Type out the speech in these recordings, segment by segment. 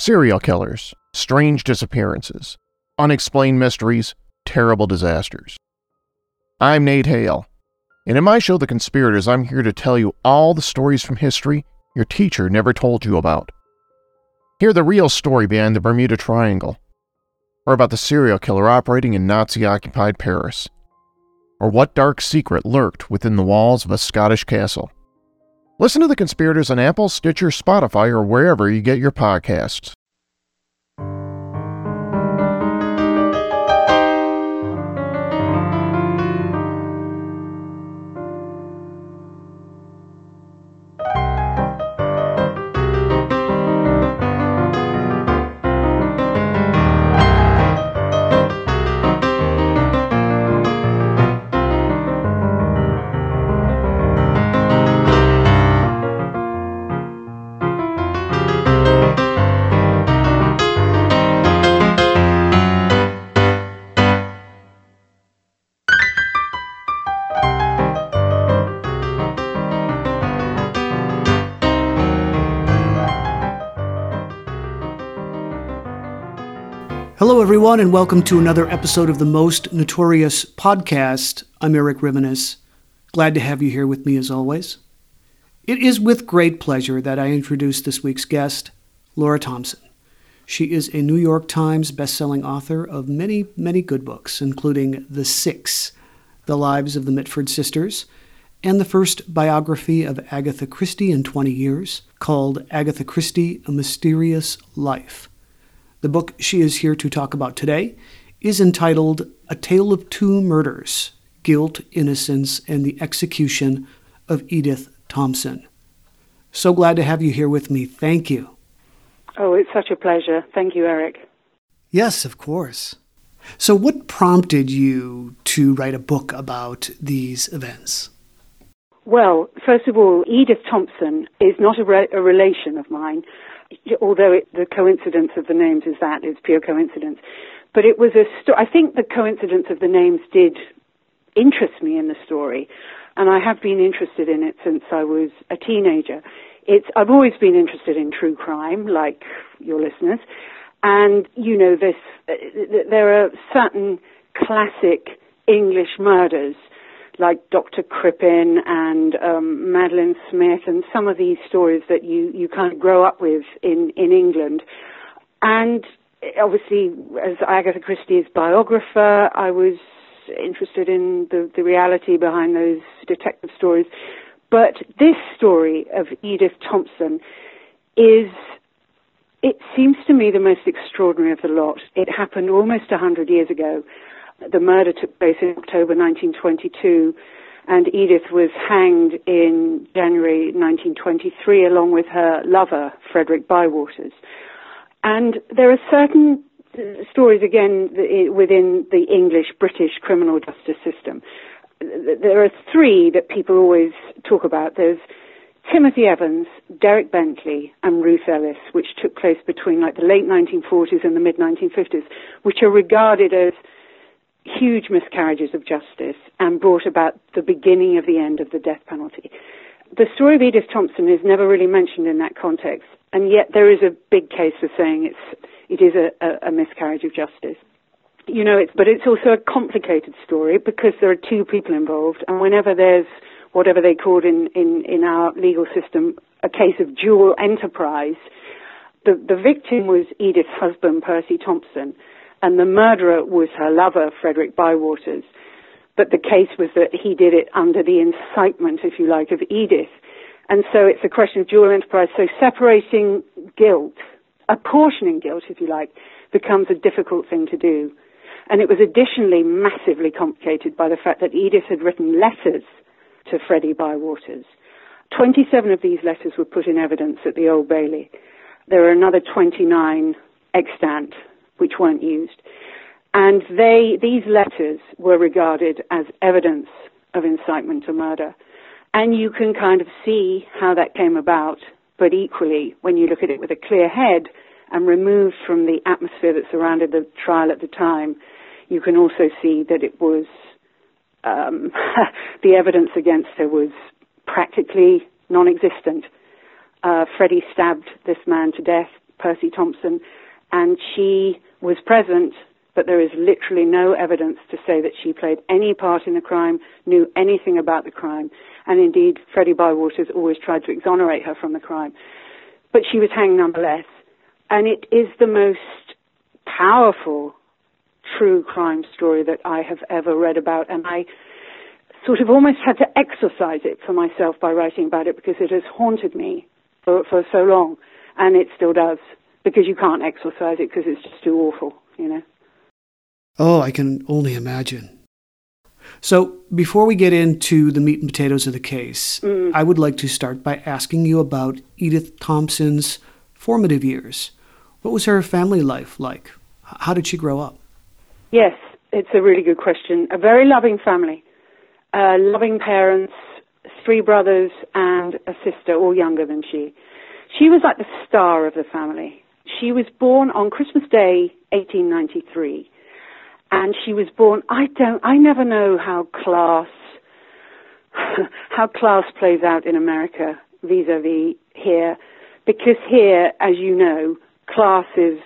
Serial killers, strange disappearances, unexplained mysteries, terrible disasters. I'm Nate Hale, and in my show, The Conspirators, I'm here to tell you all the stories from history your teacher never told you about. Hear the real story behind the Bermuda Triangle, or about the serial killer operating in Nazi occupied Paris, or what dark secret lurked within the walls of a Scottish castle. Listen to The Conspirators on Apple, Stitcher, Spotify, or wherever you get your podcasts. Hello, everyone, and welcome to another episode of the Most Notorious Podcast. I'm Erik Rivenes. Glad to have you here with me as always. It is with great pleasure that I introduce this week's guest, Laura Thompson. She is a New York Times bestselling author of many, many good books, including The Six, The Lives of the Mitford Sisters, and the first biography of Agatha Christie in 20 years, called Agatha Christie A Mysterious Life. The book she is here to talk about today is entitled A Tale of Two Murders Guilt, Innocence, and the Execution of Edith Thompson. So glad to have you here with me. Thank you. Oh, it's such a pleasure. Thank you, Erik. Yes, of course. So, what prompted you to write a book about these events? Well, first of all, Edith Thompson is not a, re- a relation of mine although it, the coincidence of the names is that it's pure coincidence. But it was a sto- I think the coincidence of the names did interest me in the story, and I have been interested in it since I was a teenager. It's I've always been interested in true crime, like your listeners, and you know this. Uh, there are certain classic English murders like Dr. Crippen and um, Madeleine Smith and some of these stories that you, you kind of grow up with in, in England. And obviously, as Agatha Christie's biographer, I was interested in the, the reality behind those detective stories. But this story of Edith Thompson is, it seems to me, the most extraordinary of the lot. It happened almost a hundred years ago. The murder took place in October 1922, and Edith was hanged in January 1923 along with her lover, Frederick Bywaters. And there are certain uh, stories, again, within the English British criminal justice system. There are three that people always talk about. There's Timothy Evans, Derek Bentley, and Ruth Ellis, which took place between like the late 1940s and the mid 1950s, which are regarded as huge miscarriages of justice and brought about the beginning of the end of the death penalty. The story of Edith Thompson is never really mentioned in that context, and yet there is a big case for saying it's it is a, a, a miscarriage of justice. You know, it's but it's also a complicated story because there are two people involved, and whenever there's whatever they called in, in, in our legal system a case of dual enterprise, the, the victim was Edith's husband, Percy Thompson, and the murderer was her lover, Frederick Bywaters. But the case was that he did it under the incitement, if you like, of Edith. And so it's a question of dual enterprise. So separating guilt, apportioning guilt, if you like, becomes a difficult thing to do. And it was additionally massively complicated by the fact that Edith had written letters to Freddie Bywaters. 27 of these letters were put in evidence at the Old Bailey. There are another 29 extant which weren't used. And they, these letters were regarded as evidence of incitement to murder. And you can kind of see how that came about, but equally, when you look at it with a clear head and removed from the atmosphere that surrounded the trial at the time, you can also see that it was um, the evidence against her was practically non-existent. Uh, Freddie stabbed this man to death, Percy Thompson, and she was present, but there is literally no evidence to say that she played any part in the crime, knew anything about the crime, and indeed Freddie Bywaters always tried to exonerate her from the crime. But she was hanged nonetheless, and it is the most powerful true crime story that I have ever read about, and I sort of almost had to exorcise it for myself by writing about it because it has haunted me for, for so long, and it still does because you can't exorcise it because it's just too awful, you know. Oh, I can only imagine. So, before we get into the meat and potatoes of the case, mm. I would like to start by asking you about Edith Thompson's formative years. What was her family life like? How did she grow up? Yes, it's a really good question. A very loving family, uh, loving parents, three brothers and a sister, all younger than she. She was like the star of the family. She was born on Christmas Day, 1893, and she was born. I don't. I never know how class how class plays out in America vis-a-vis here, because here, as you know, class is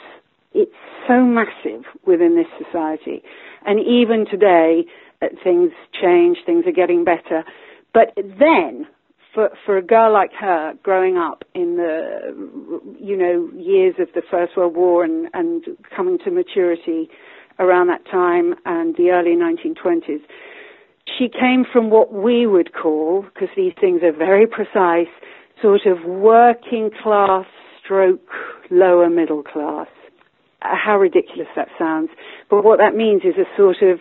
it's so massive within this society. And even today, uh, things change, things are getting better. But then, for, for a girl like her, growing up in the, you know, years of the First World War and, and coming to maturity around that time and the early 1920s, she came from what we would call, because these things are very precise, sort of working class stroke lower middle class how ridiculous that sounds. But what that means is a sort of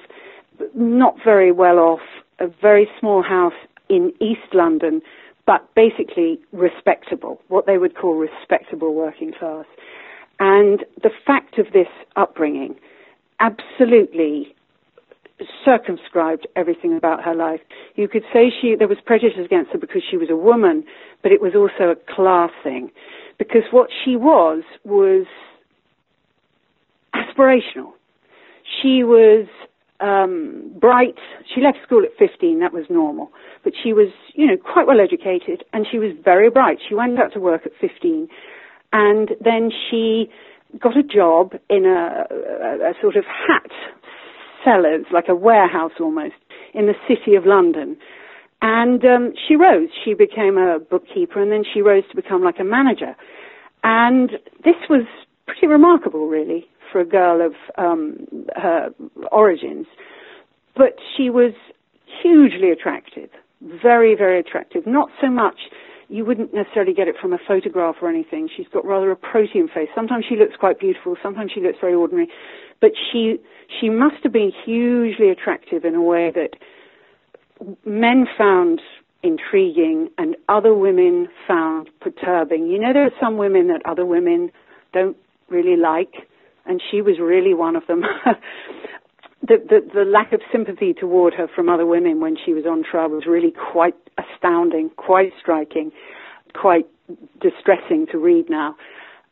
not very well off, a very small house in East London, but basically respectable, what they would call respectable working class. And the fact of this upbringing absolutely circumscribed everything about her life. You could say she there was prejudice against her because she was a woman, but it was also a class thing. Because what she was was aspirational. She was um, bright. She left school at 15, that was normal. But she was, you know, quite well educated and she was very bright. She went out to work at 15 and then she got a job in a, a, a sort of hat sellers, like a warehouse almost, in the city of London. And um, she rose. She became a bookkeeper and then she rose to become like a manager. And this was pretty remarkable, really for a girl of um, her origins. But she was hugely attractive, very, very attractive. Not so much, you wouldn't necessarily get it from a photograph or anything. She's got rather a protein face. Sometimes she looks quite beautiful, sometimes she looks very ordinary. But she, she must have been hugely attractive in a way that men found intriguing and other women found perturbing. You know, there are some women that other women don't really like and she was really one of them. the, the, the lack of sympathy toward her from other women when she was on trial was really quite astounding, quite striking, quite distressing to read now.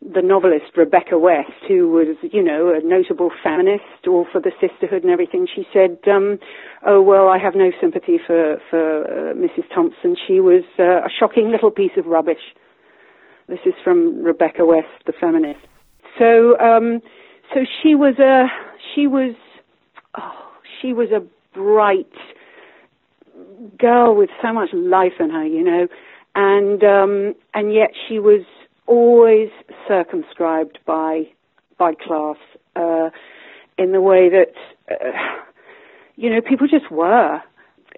The novelist Rebecca West, who was, you know, a notable feminist, all for the sisterhood and everything, she said, um, "Oh well, I have no sympathy for for uh, Mrs. Thompson. She was uh, a shocking little piece of rubbish." This is from Rebecca West, the feminist. So, um, so she was a she was oh, she was a bright girl with so much life in her, you know, and um, and yet she was always circumscribed by by class uh, in the way that uh, you know people just were.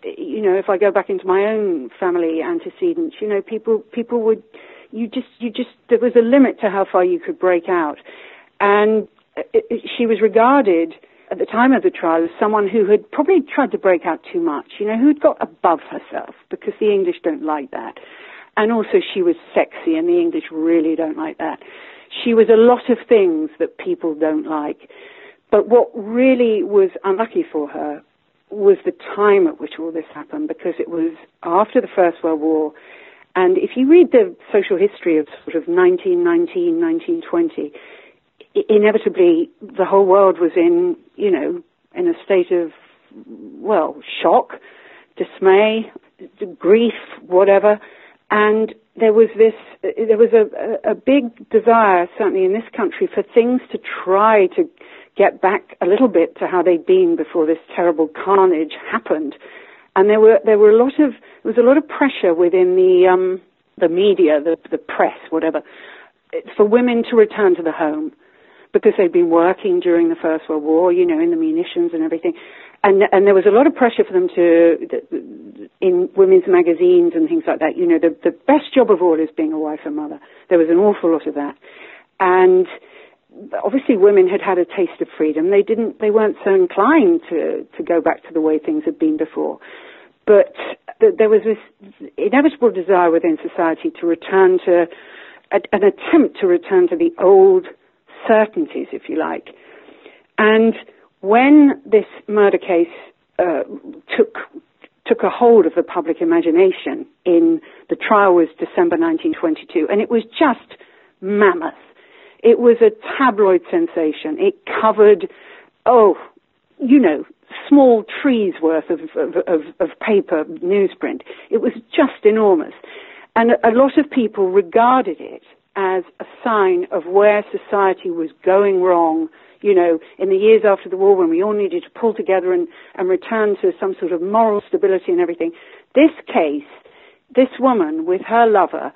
You know, if I go back into my own family antecedents, you know, people people would you just you just there was a limit to how far you could break out, and Uh, it, she was regarded at the time of the trial as someone who had probably tried to break out too much, you know, who'd got above herself because the English don't like that. And also she was sexy and the English really don't like that. She was a lot of things that people don't like. But what really was unlucky for her was the time at which all this happened because it was after the First World War. And if you read the social history of sort of 1919, 1920, inevitably the whole world was in, you know, in a state of, well, shock, dismay, grief, whatever. And there was this, there was a, a big desire, certainly in this country, for things to try to get back a little bit to how they'd been before this terrible carnage happened. And there were there were a lot of there was a lot of pressure within the um, the media, the the press, whatever, for women to return to the home because they'd been working during the First World War, you know, in the munitions and everything. And, and there was a lot of pressure for them to, in women's magazines and things like that, you know, the, the best job of all is being a wife and mother. There was an awful lot of that. And obviously women had had a taste of freedom. They didn't, they weren't so inclined to, to go back to the way things had been before. But there was this inevitable desire within society to return to, an attempt to return to the old certainties, if you like. And when this murder case uh, took took a hold of the public imagination in the trial was December 1922, and it was just mammoth. It was a tabloid sensation. It covered, oh, you know, small trees worth of, of, of, of paper newsprint. It was just enormous. And a lot of people regarded it as a sign of where society was going wrong, you know, in the years after the war when we all needed to pull together and, and return to some sort of moral stability and everything. This case, this woman with her lover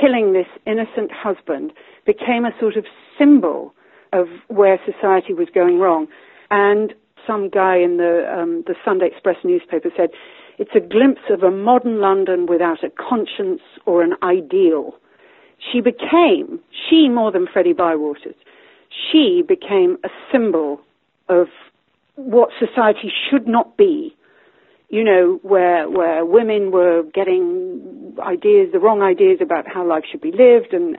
killing this innocent husband became a sort of symbol of where society was going wrong. And some guy in the, um, the Sunday Express newspaper said, it's a glimpse of a modern London without a conscience or an ideal she became, she more than Freddie Bywaters, she became a symbol of what society should not be. You know, where where women were getting ideas, the wrong ideas about how life should be lived, and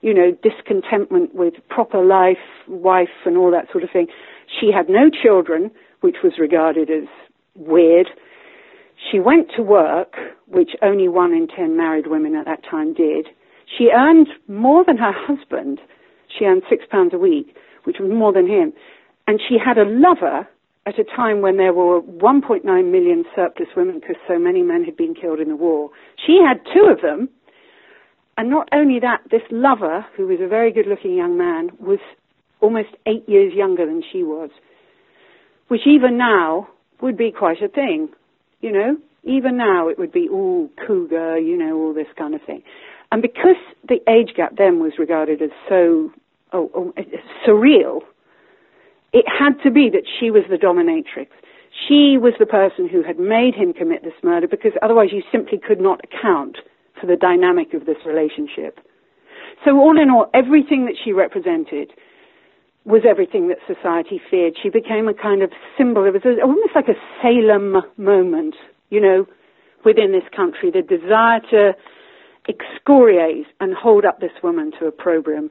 you know, discontentment with proper life, wife, and all that sort of thing. She had no children, which was regarded as weird. She went to work, which only one in ten married women at that time did she earned more than her husband. She earned six pounds a week, which was more than him. And she had a lover at a time when there were 1.9 million surplus women because so many men had been killed in the war. She had two of them. And not only that, this lover, who was a very good looking young man, was almost eight years younger than she was, which even now would be quite a thing, you know? Even now it would be, all cougar, you know, all this kind of thing. And because the age gap then was regarded as so oh, oh, eh, eh, surreal, it had to be that she was the dominatrix. She was the person who had made him commit this murder because otherwise you simply could not account for the dynamic of this relationship. So all in all, everything that she represented was everything that society feared. She became a kind of symbol. It was almost like a Salem moment, you know, within this country. The desire to excoriate and hold up this woman to opprobrium.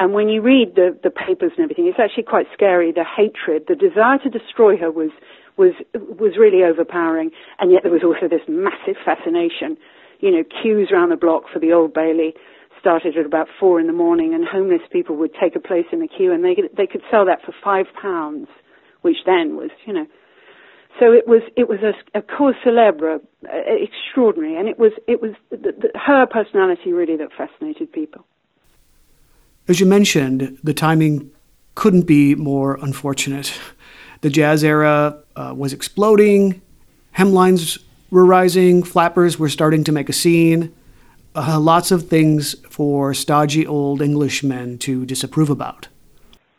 And when you read the, the papers and everything, it's actually quite scary. The hatred, the desire to destroy her was, was, was really overpowering. And yet there was also this massive fascination. You know, queues around the block for the Old Bailey started at about four in the morning and homeless people would take a place in the queue and they could, they could sell that for five pounds, which then was, you know, so it was it was a, a cause celebre, uh, extraordinary, and it was it was the, the, her personality really that fascinated people. As you mentioned, the timing couldn't be more unfortunate. The jazz era uh, was exploding, hemlines were rising, flappers were starting to make a scene. Uh, lots of things for stodgy old Englishmen to disapprove about.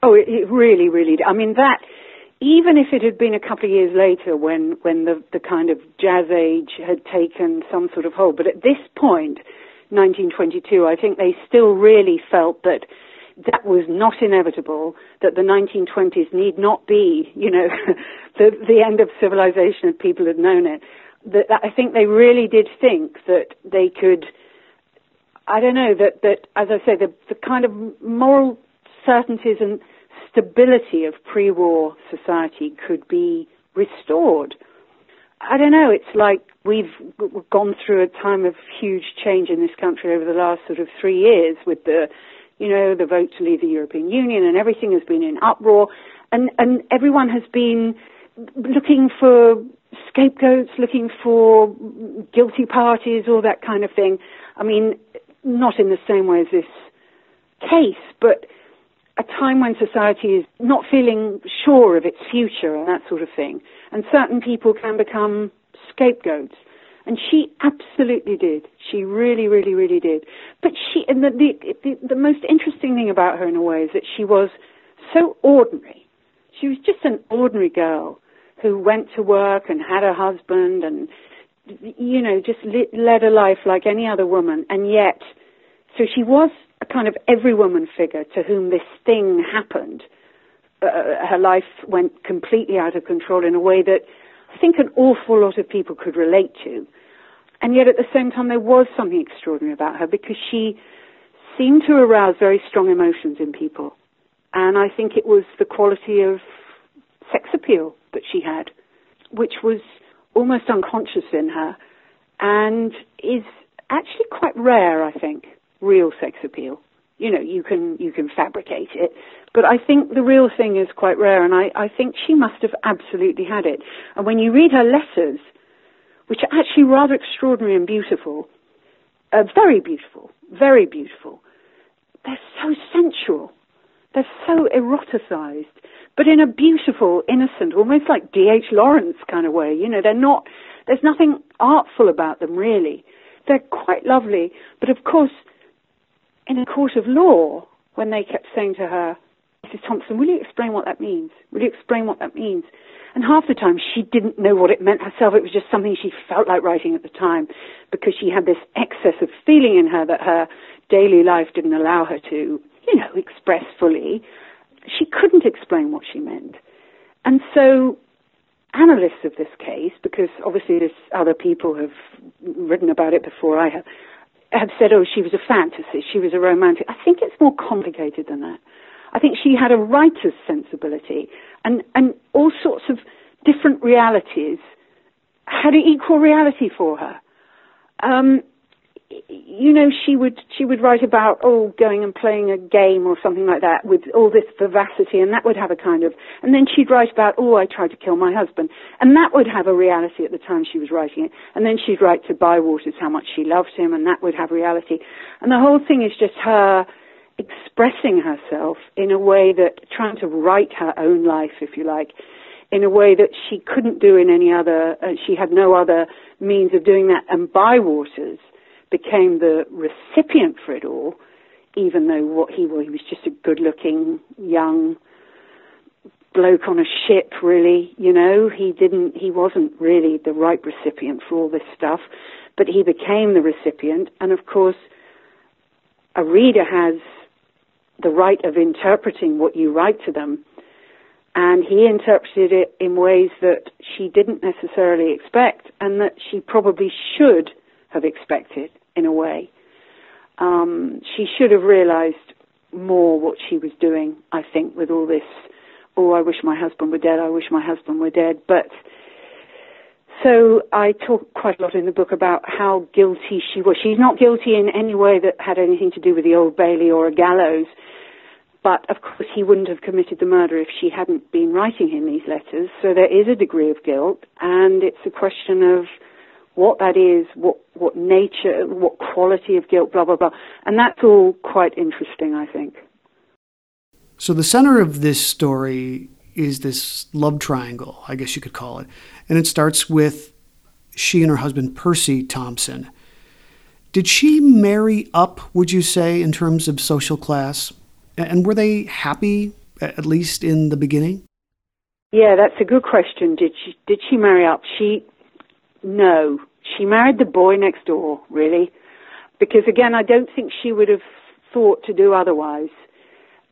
Oh, it, it really, really. I mean that even if it had been a couple of years later when, when the, the kind of jazz age had taken some sort of hold, but at this point, 1922, I think they still really felt that that was not inevitable, that the 1920s need not be, you know, the, the end of civilization as people had known it. That, that I think they really did think that they could I don't know that that as I say the the kind of moral certainties and stability of pre-war society could be restored. I don't know. It's like we've gone through a time of huge change in this country over the last sort of three years with the, you know, the vote to leave the European Union and everything has been in uproar and, and everyone has been looking for scapegoats, looking for guilty parties, all that kind of thing. I mean, not in the same way as this case, but a time when society is not feeling sure of its future and that sort of thing. And certain people can become scapegoats. And she absolutely did. She really, really, really did. But she, and the, the, the, the most interesting thing about her in a way is that she was so ordinary. She was just an ordinary girl who went to work and had a husband and, you know, just led a life like any other woman. And yet, so she was kind of every woman figure to whom this thing happened. Uh, her life went completely out of control in a way that I think an awful lot of people could relate to. And yet at the same time, there was something extraordinary about her because she seemed to arouse very strong emotions in people. And I think it was the quality of sex appeal that she had, which was almost unconscious in her and is actually quite rare, I think real sex appeal. You know, you can you can fabricate it, but I think the real thing is quite rare, and I, I think she must have absolutely had it. And when you read her letters, which are actually rather extraordinary and beautiful, uh, very beautiful, very beautiful, they're so sensual, they're so eroticized, but in a beautiful, innocent, almost like D.H. Lawrence kind of way. You know, they're not. There's nothing artful about them really. They're quite lovely, but of course in a court of law when they kept saying to her, Mrs. Thompson, will you explain what that means? Will you explain what that means? And half the time she didn't know what it meant herself. It was just something she felt like writing at the time because she had this excess of feeling in her that her daily life didn't allow her to, you know, express fully. She couldn't explain what she meant. And so analysts of this case, because obviously there's other people have written about it before I have, have said, oh, she was a fantasy, she was a romantic. I think it's more complicated than that. I think she had a writer's sensibility, and, and all sorts of different realities had an equal reality for her. Um, you know, she would she would write about oh going and playing a game or something like that with all this vivacity, and that would have a kind of. And then she'd write about oh I tried to kill my husband, and that would have a reality at the time she was writing it. And then she'd write to Bywaters how much she loved him, and that would have reality. And the whole thing is just her expressing herself in a way that trying to write her own life, if you like, in a way that she couldn't do in any other. Uh, she had no other means of doing that. And Bywaters became the recipient for it all, even though what he was, he was just a good-looking young bloke on a ship. Really, you know, he didn't, he wasn't really the right recipient for all this stuff, but he became the recipient, and of course, a reader has the right of interpreting what you write to them. And he interpreted it in ways that she didn't necessarily expect and that she probably should have expected in a way. Um, she should have realized more what she was doing, I think, with all this. Oh, I wish my husband were dead. I wish my husband were dead. But so I talk quite a lot in the book about how guilty she was. She's not guilty in any way that had anything to do with the Old Bailey or a gallows. But of course, he wouldn't have committed the murder if she hadn't been writing him these letters. So there is a degree of guilt, and it's a question of what that is, what, what nature, what quality of guilt, blah, blah, blah. And that's all quite interesting, I think. So the center of this story is this love triangle, I guess you could call it. And it starts with she and her husband, Percy Thompson. Did she marry up, would you say, in terms of social class? And were they happy, at least in the beginning? Yeah, that's a good question. Did she did she marry up? She no, she married the boy next door, really, because again, I don't think she would have thought to do otherwise.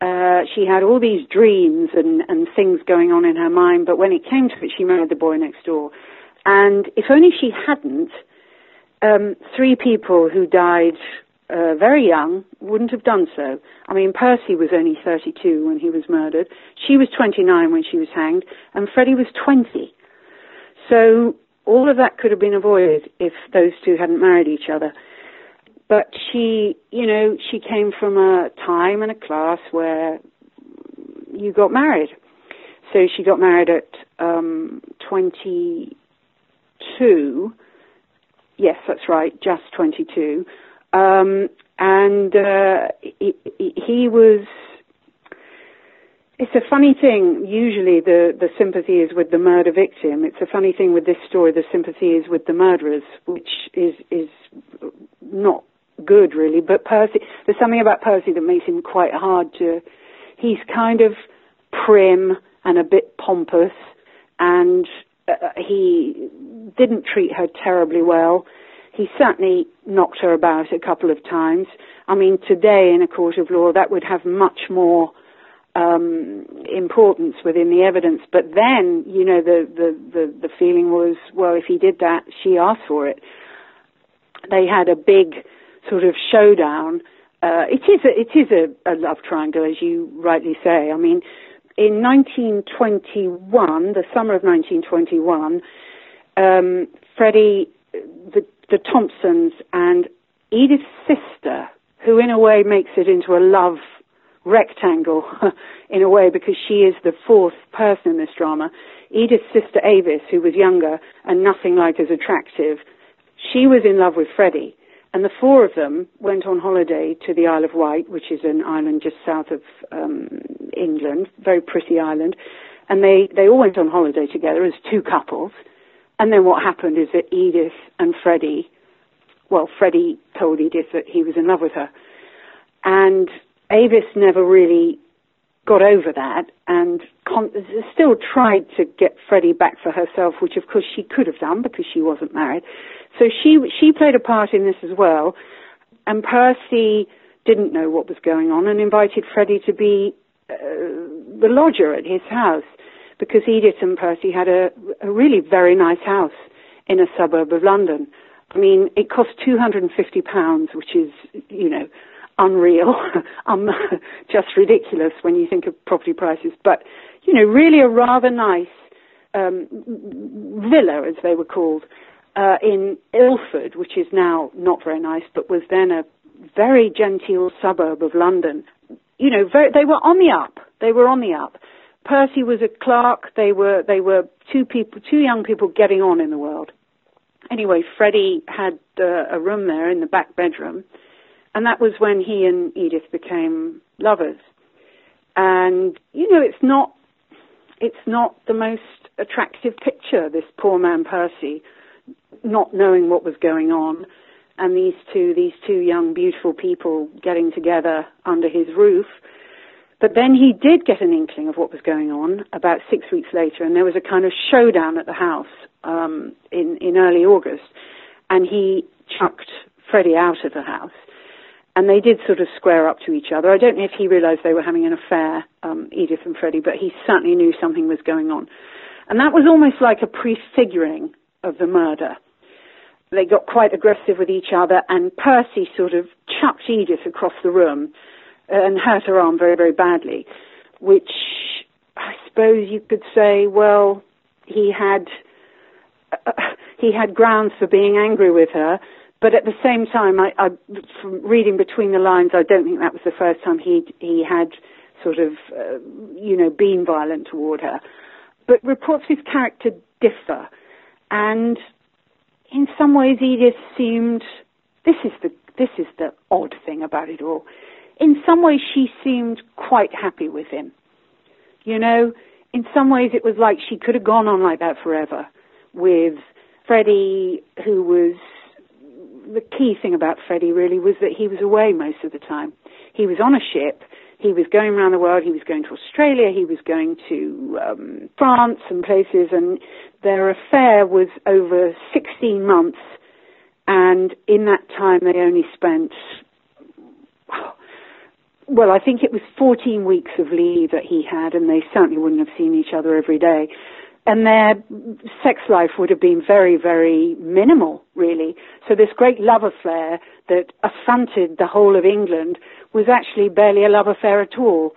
Uh, she had all these dreams and, and things going on in her mind, but when it came to it, she married the boy next door. And if only she hadn't, um, three people who died uh, very young, wouldn't have done so. I mean, Percy was only 32 when he was murdered. She was 29 when she was hanged, and Freddie was 20. So all of that could have been avoided if those two hadn't married each other. But she, you know, she came from a time and a class where you got married. So she got married at um, 22. Yes, that's right, just 22. Um, and uh, he, he was it's a funny thing. Usually, the the sympathy is with the murder victim. It's a funny thing with this story. The sympathy is with the murderers, which is is not good, really. But Percy, there's something about Percy that makes him quite hard to. He's kind of prim and a bit pompous, and uh, he didn't treat her terribly well. He certainly knocked her about a couple of times. I mean, today in a court of law, that would have much more um, importance within the evidence. But then, you know, the, the, the, the feeling was, well, if he did that, she asked for it. They had a big sort of showdown. Uh, it is a, it is a, a love triangle, as you rightly say. I mean, in 1921, the summer of 1921, um, Freddie, the, the Thompsons, and Edith's sister, who in a way makes it into a love rectangle in a way because she is the fourth person in this drama. Edith's sister Avis, who was younger and nothing like as attractive, she was in love with Freddie. And the four of them went on holiday to the Isle of Wight, which is an island just south of um, England, very pretty island. And they, they all went on holiday together as two couples. And then what happened is that Edith and Freddie, well, Freddie told Edith that he was in love with her. And Avis never really got over that and con- still tried to get Freddie back for herself, which of course she could have done because she wasn't married. So she she played a part in this as well. And Percy didn't know what was going on and invited Freddie to be uh, the lodger at his house because Edith and Percy had a, a really very nice house in a suburb of London. I mean, it cost two hundred and fifty pounds, which is you know unreal, um, just ridiculous when you think of property prices. But you know, really a rather nice um, villa, as they were called, uh, in Ilford, which is now not very nice, but was then a very genteel suburb of London. You know, very, they were on the up. They were on the up. Percy was a clerk. They were they were two people, two young people getting on in the world. Anyway, Freddie had uh, a room there in the back bedroom and that was when he and Edith became lovers. And, you know, it's not, it's not the most attractive picture, this poor man Percy, not knowing what was going on, and these two, these two young, beautiful people getting together under his roof. But then he did get an inkling of what was going on about six weeks later, and there was a kind of showdown at the house um, in in early August, and he chucked Freddie out of the house and they did sort of square up to each other. I don't know if he realised they were having an affair, um, Edith and Freddie, but he certainly knew something was going on. And that was almost like a prefiguring of the murder. They got quite aggressive with each other, and Percy sort of chucked Edith across the room and hurt her arm very, very badly, which I suppose you could say, well, he had uh, he had grounds for being angry with her, but at the same time, I, I, from reading between the lines, I don't think that was the first time he he had sort of, uh, you know, been violent toward her. But reports of his character differ, and in some ways, Edith seemed. This is the this is the odd thing about it all. In some ways, she seemed quite happy with him. You know, in some ways, it was like she could have gone on like that forever with Freddie, who was the key thing about Freddie really was that he was away most of the time. He was on a ship. He was going around the world. He was going to Australia. He was going to um, France and places. And their affair was over 16 months. And in that time, they only spent, well, I think it was 14 weeks of leave that he had, and they certainly wouldn't have seen each other every day. And their sex life would have been very, very minimal, really. So this great love affair that affronted the whole of England was actually barely a love affair at all.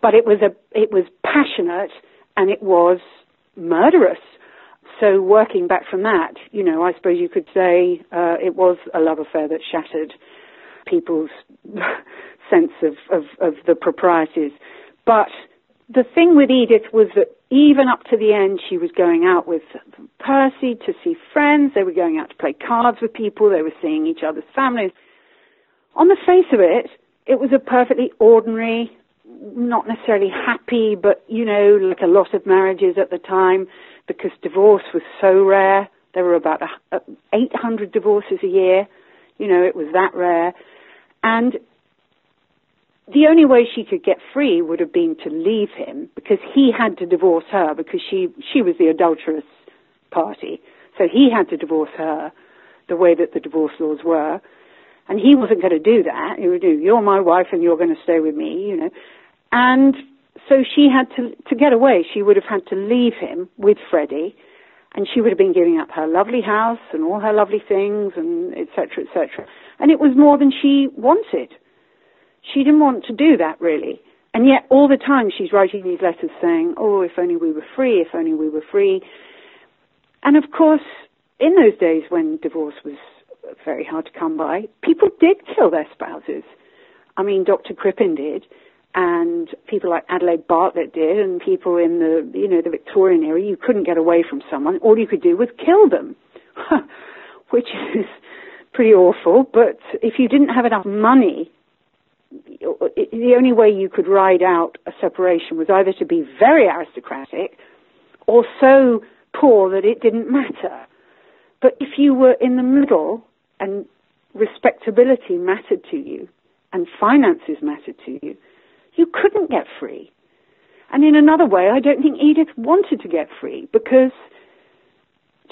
But it was a, it was passionate and it was murderous. So working back from that, you know, I suppose you could say uh, it was a love affair that shattered people's sense of, of, of the proprieties. But the thing with Edith was that even up to the end, she was going out with Percy to see friends. They were going out to play cards with people. They were seeing each other's families. On the face of it, it was a perfectly ordinary, not necessarily happy, but, you know, like a lot of marriages at the time, because divorce was so rare. There were about uh, 800 divorces a year. You know, it was that rare. And the only way she could get free would have been to leave him because he had to divorce her because she she was the adulterous party. So he had to divorce her the way that the divorce laws were. And he wasn't going to do that. He would do, you're my wife and you're going to stay with me, you know. And so she had to, to get away, she would have had to leave him with Freddie and she would have been giving up her lovely house and all her lovely things and etc. etc. And it was more than she wanted. She didn't want to do that really. And yet all the time she's writing these letters saying, oh, if only we were free, if only we were free. And of course, in those days when divorce was very hard to come by, people did kill their spouses. I mean, Dr. Crippen did, and people like Adelaide Bartlett did, and people in the, you know, the Victorian era, you couldn't get away from someone. All you could do was kill them, which is pretty awful. But if you didn't have enough money the only way you could ride out a separation was either to be very aristocratic or so poor that it didn't matter. But if you were in the middle and respectability mattered to you and finances mattered to you, you couldn't get free. And in another way, I don't think Edith wanted to get free because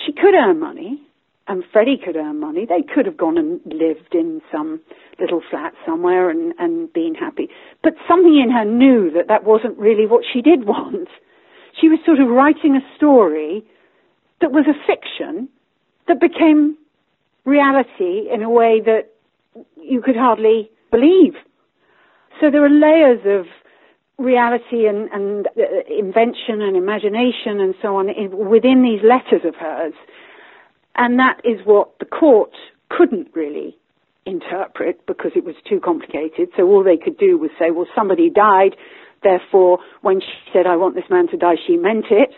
she could earn money and Freddie could earn money, they could have gone and lived in some little flat somewhere and, and been happy. But something in her knew that that wasn't really what she did want. She was sort of writing a story that was a fiction that became reality in a way that you could hardly believe. So there are layers of reality and, and uh, invention and imagination and so on in, within these letters of hers and that is what the court couldn't really interpret because it was too complicated. So all they could do was say, well, somebody died. Therefore, when she said, I want this man to die, she meant it.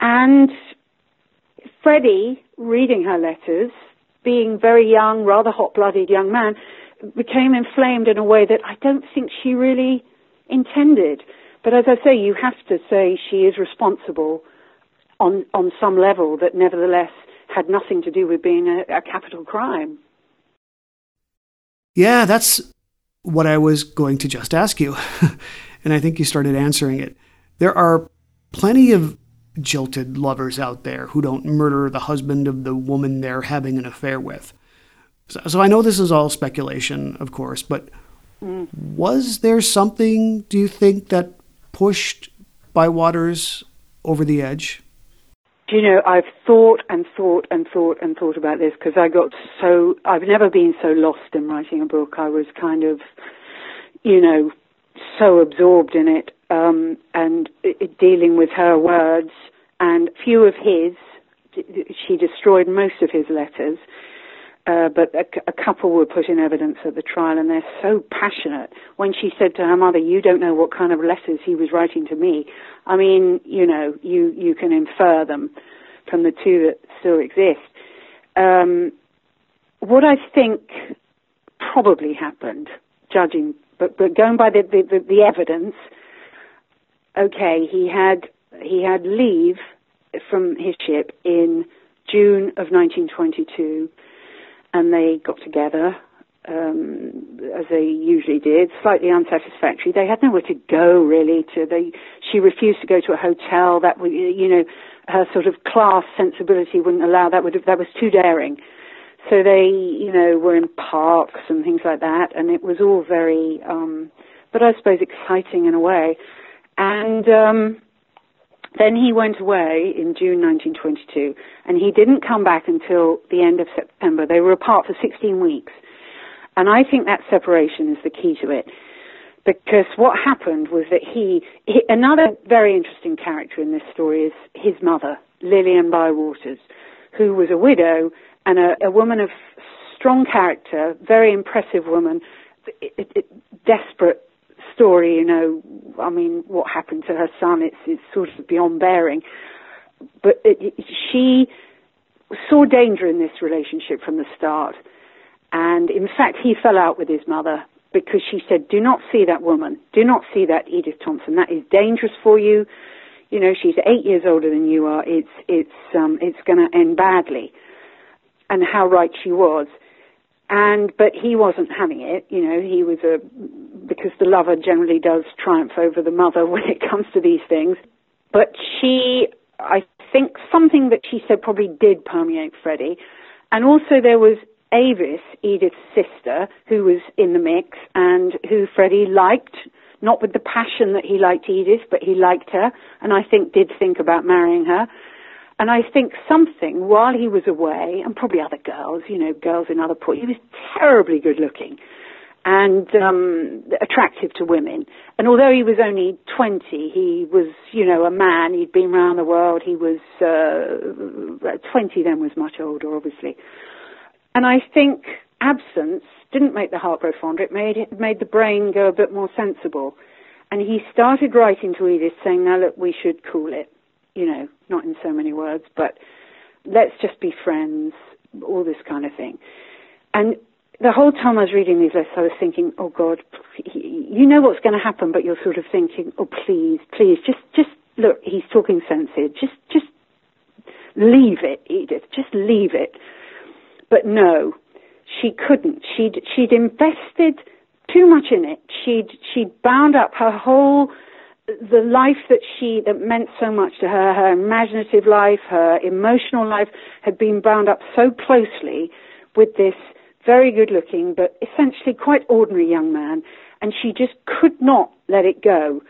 And Freddie, reading her letters, being very young, rather hot-blooded young man, became inflamed in a way that I don't think she really intended. But as I say, you have to say she is responsible on, on some level that nevertheless had nothing to do with being a, a capital crime. Yeah, that's what I was going to just ask you. and I think you started answering it. There are plenty of jilted lovers out there who don't murder the husband of the woman they're having an affair with. So, so I know this is all speculation, of course, but mm. was there something, do you think, that pushed Bywaters over the edge? You know, I've thought and thought and thought and thought about this because I got so, I've never been so lost in writing a book. I was kind of, you know, so absorbed in it um, and it, dealing with her words and few of his. She destroyed most of his letters. Uh, but a, a, couple were put in evidence at the trial, and they're so passionate. When she said to her mother, "You don't know what kind of letters he was writing to me," I mean, you know, you you can infer them from the two that still exist. Um, what I think probably happened, judging, but but going by the the, the, the evidence, okay, he had he had leave from his ship in June of 1922 and they got together um, as they usually did, slightly unsatisfactory. They had nowhere to go really. To they, she refused to go to a hotel. That would, you know, her sort of class sensibility wouldn't allow that. Would that was too daring. So they, you know, were in parks and things like that, and it was all very, um, but I suppose exciting in a way. And um, Then he went away in June 1922, and he didn't come back until the end of September. They were apart for 16 weeks. And I think that separation is the key to it. Because what happened was that he, he another very interesting character in this story is his mother, Lillian Bywaters, who was a widow and a, a woman of strong character, very impressive woman, it, it, it, desperate story, you know, I mean, what happened to her son, it's, it's sort of beyond bearing. But it, she saw danger in this relationship from the start. And in fact, he fell out with his mother because she said, do not see that woman. Do not see that Edith Thompson. That is dangerous for you. You know, she's eight years older than you are. It's, it's, um, it's going to end badly. And how right she was and but he wasn't having it you know he was a because the lover generally does triumph over the mother when it comes to these things but she i think something that she said probably did permeate freddie and also there was avis edith's sister who was in the mix and who freddie liked not with the passion that he liked edith but he liked her and i think did think about marrying her and I think something while he was away, and probably other girls, you know, girls in other ports, he was terribly good looking and um, attractive to women. And although he was only 20, he was, you know, a man. He'd been around the world. He was uh, 20 then was much older, obviously. And I think absence didn't make the heart grow fonder. It made it made the brain go a bit more sensible. And he started writing to Edith saying, "Now look, we should cool it you know, not in so many words, but let's just be friends, all this kind of thing. And the whole time I was reading these letters, I was thinking, oh God, you know what's going to happen, but you're sort of thinking, oh please, please, just, just look, he's talking sense here. Just, just leave it, Edith. Just leave it. But no, she couldn't. She'd, she'd invested too much in it. She'd, she'd bound up her whole the life that she that meant so much to her, her imaginative life, her emotional life, had been bound up so closely with this very good looking but essentially quite ordinary young man, and she just could not let it go.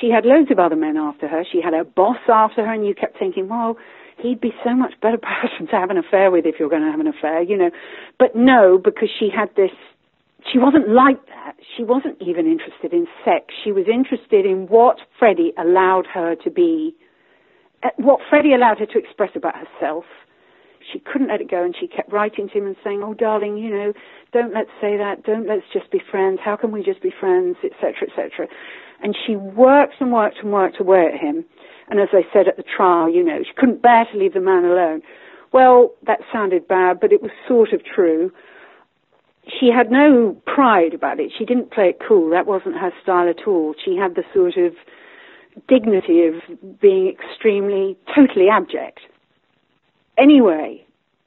She had loads of other men after her. She had her boss after her, and you kept thinking, well, he'd be so much better person to have an affair with if you're going to have an affair, you know. But no, because she had this she wasn't like that. She wasn't even interested in sex. She was interested in what Freddie allowed her to be, uh, what Freddie allowed her to express about herself. She couldn't let it go, and she kept writing to him and saying, "Oh, darling, you know, don't let's say that. Don't let's just be friends. How can we just be friends, etc., etc." And she worked and worked and worked away at him. And as I said at the trial, you know, she couldn't bear to leave the man alone. Well, that sounded bad, but it was sort of true she had no pride about it. She didn't play it cool. That wasn't her style at all. She had the sort of dignity of being extremely, totally abject. Anyway,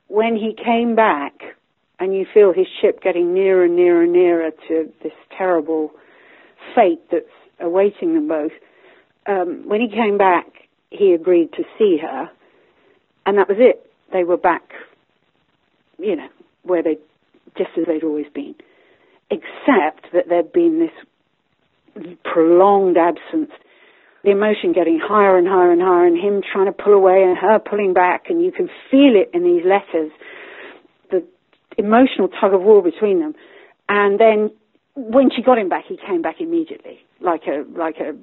when he came back, and you feel his ship getting nearer and nearer and nearer to this terrible fate that's awaiting them both, um, when he came back, he agreed to see her, and that was it. They were back, you know, where they just as they'd always been, except that there'd been this prolonged absence, the emotion getting higher and higher and higher, and him trying to pull away and her pulling back, and you can feel it in these letters, the emotional tug of war between them. And then when she got him back, he came back immediately, like a like a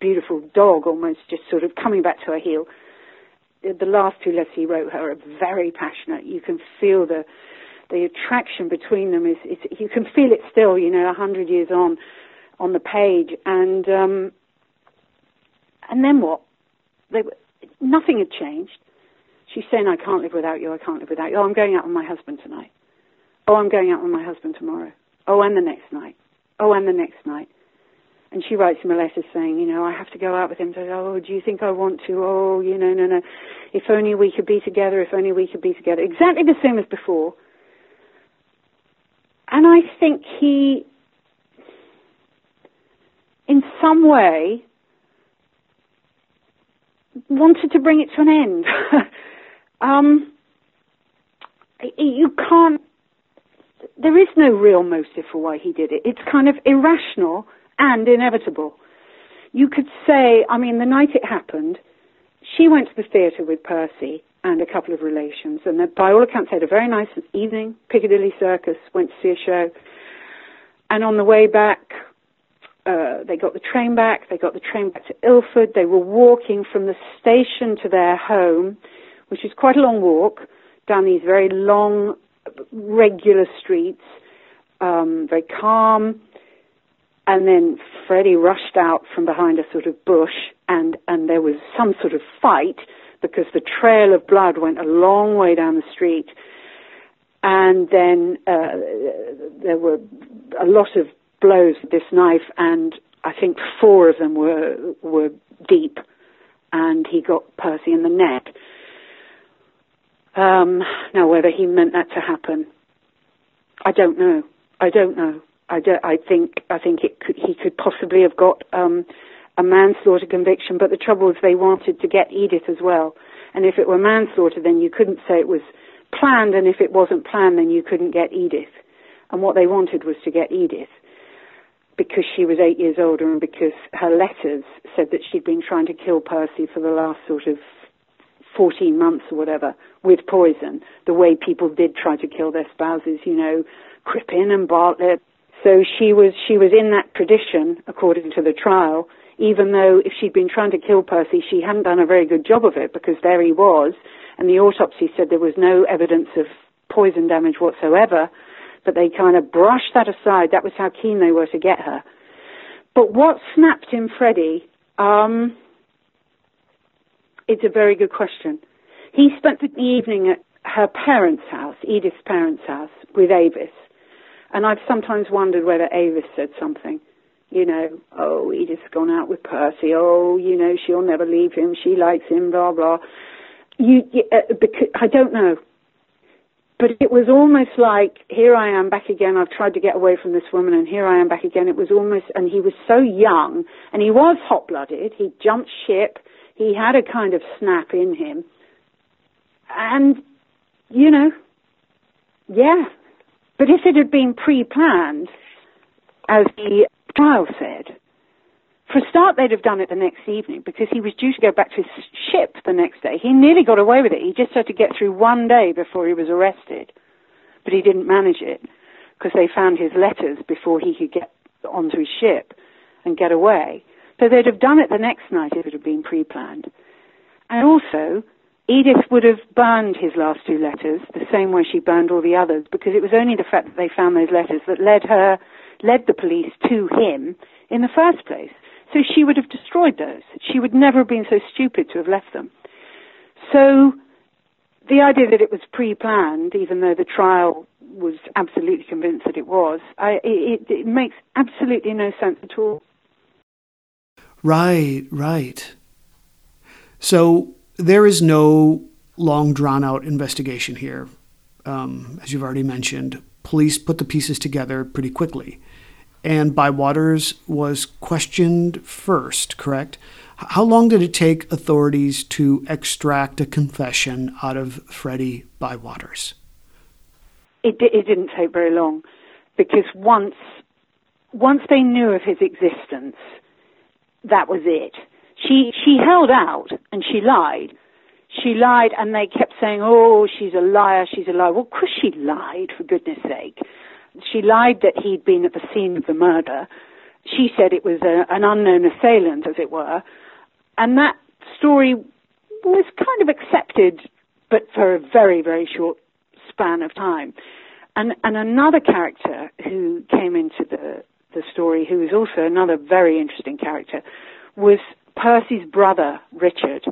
beautiful dog, almost just sort of coming back to her heel. The last two letters he wrote her are very passionate. You can feel the the attraction between them is, is you can feel it still, you know, a hundred years on, on the page, and um, and then what? They, nothing had changed. She's saying, "I can't live without you. I can't live without you." Oh, I'm going out with my husband tonight. Oh, I'm going out with my husband tomorrow. Oh, and the next night. Oh, and the next night. And she writes him a letter saying, you know, I have to go out with him. Oh, do you think I want to? Oh, you know, no, no. If only we could be together. If only we could be together. Exactly the same as before. And I think he, in some way, wanted to bring it to an end. um, you can't, there is no real motive for why he did it. It's kind of irrational and inevitable. You could say, I mean, the night it happened, she went to the theatre with Percy and a couple of relations, and by all accounts had a very nice evening. Piccadilly Circus went to see a show, and on the way back, uh, they got the train back. They got the train back to Ilford. They were walking from the station to their home, which is quite a long walk down these very long, regular streets, um, very calm. And then Freddie rushed out from behind a sort of bush, and, and there was some sort of fight because the trail of blood went a long way down the street. And then uh, there were a lot of blows with this knife, and I think four of them were were deep, and he got Percy in the neck. Um, now, whether he meant that to happen, I don't know. I don't know. I, do, I think I think could, he could possibly have got um, a manslaughter conviction, but the trouble is they wanted to get Edith as well. And if it were manslaughter, then you couldn't say it was planned, and if it wasn't planned, then you couldn't get Edith. And what they wanted was to get Edith because she was eight years older and because her letters said that she'd been trying to kill Percy for the last sort of 14 months or whatever with poison, the way people did try to kill their spouses, you know, Crippen and Bartlett. So she was, she was in that tradition, according to the trial, even though if she'd been trying to kill Percy, she hadn't done a very good job of it because there he was, and the autopsy said there was no evidence of poison damage whatsoever but they kind of brushed that aside. That was how keen they were to get her. But what snapped in Freddie? Um, it's a very good question. He spent the evening at her parents' house, Edith's parents' house, with Avis. And I've sometimes wondered whether Avis said something. You know, oh, Edith's gone out with Percy. Oh, you know, she'll never leave him. She likes him, blah, blah. You, uh, because, I don't know but it was almost like here I am back again. I've tried to get away from this woman, and here I am back again. It was almost, and he was so young, and he was hot blooded. He jumped ship. He had a kind of snap in him, and you know, yeah. But if it had been pre-planned, as the trial said, for a start, they'd have done it the next evening because he was due to go back to his ship the next day. He nearly got away with it. He just had to get through one day before he was arrested. But he didn't manage it because they found his letters before he could get onto his ship and get away. So they'd have done it the next night if it had been pre-planned. And also, Edith would have burned his last two letters the same way she burned all the others because it was only the fact that they found those letters that led her, led the police to him in the first place. So she would have destroyed those. She would never have been so stupid to have left them. So the idea that it was pre-planned, even though the trial was absolutely convinced that it was, I, it, it makes absolutely no sense at all. Right, right. So there is no long drawn out investigation here. Um, as you've already mentioned, police put the pieces together pretty quickly and Bywaters was questioned first, correct? How long did it take authorities to extract a confession out of Freddie Bywaters? It, it didn't take very long because once once they knew of his existence, that was it. She she held out and she lied. She lied, and they kept saying, "Oh, she's a liar. She's a liar." Well, of course she lied, for goodness' sake. She lied that he'd been at the scene of the murder. She said it was a, an unknown assailant, as it were. And that story was kind of accepted, but for a very, very short span of time. And, and another character who came into the, the story, who was also another very interesting character, was Percy's brother, Richard,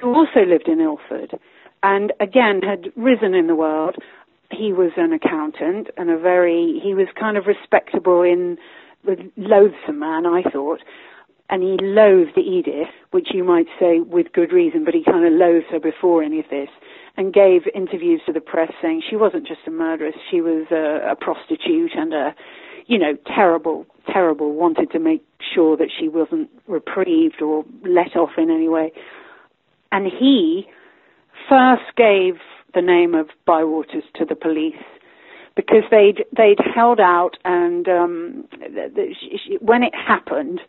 who also lived in Ilford and again had risen in the world. He was an accountant and a very he was kind of respectable in a loathsome man I thought and he loathed Edith which you might say with good reason but he kind of loathed her before any of this and gave interviews to the press saying she wasn't just a murderess she was a, a prostitute and a you know terrible terrible wanted to make sure that she wasn't reprieved or let off in any way and he first gave the name of Bywaters to the police because they'd they'd held out and um, the, the, she, when it happened,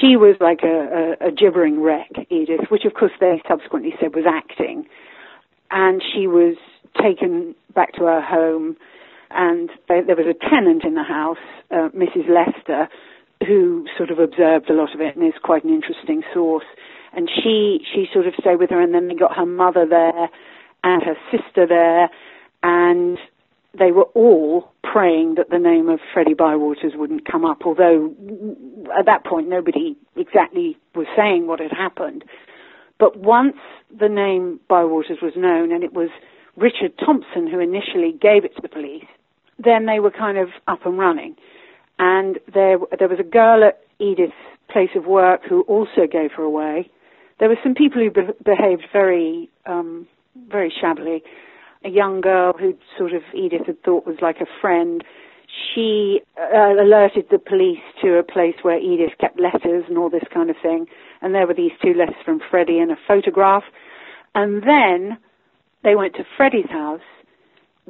she was like a, a, a gibbering wreck, Edith, which of course they subsequently said was acting. And she was taken back to her home, and they, there was a tenant in the house, uh, Mrs. Lester, who sort of observed a lot of it and is quite an interesting source. And she she sort of stayed with her, and then they got her mother there and her sister there, and they were all praying that the name of Freddie Bywaters wouldn't come up, although at that point nobody exactly was saying what had happened. But once the name Bywaters was known, and it was Richard Thompson who initially gave it to the police, then they were kind of up and running. And there, there was a girl at Edith's place of work who also gave her away. There were some people who be- behaved very, um, very shabbily a young girl who sort of Edith had thought was like a friend. She uh, alerted the police to a place where Edith kept letters and all this kind of thing. And there were these two letters from Freddie and a photograph. And then they went to Freddie's house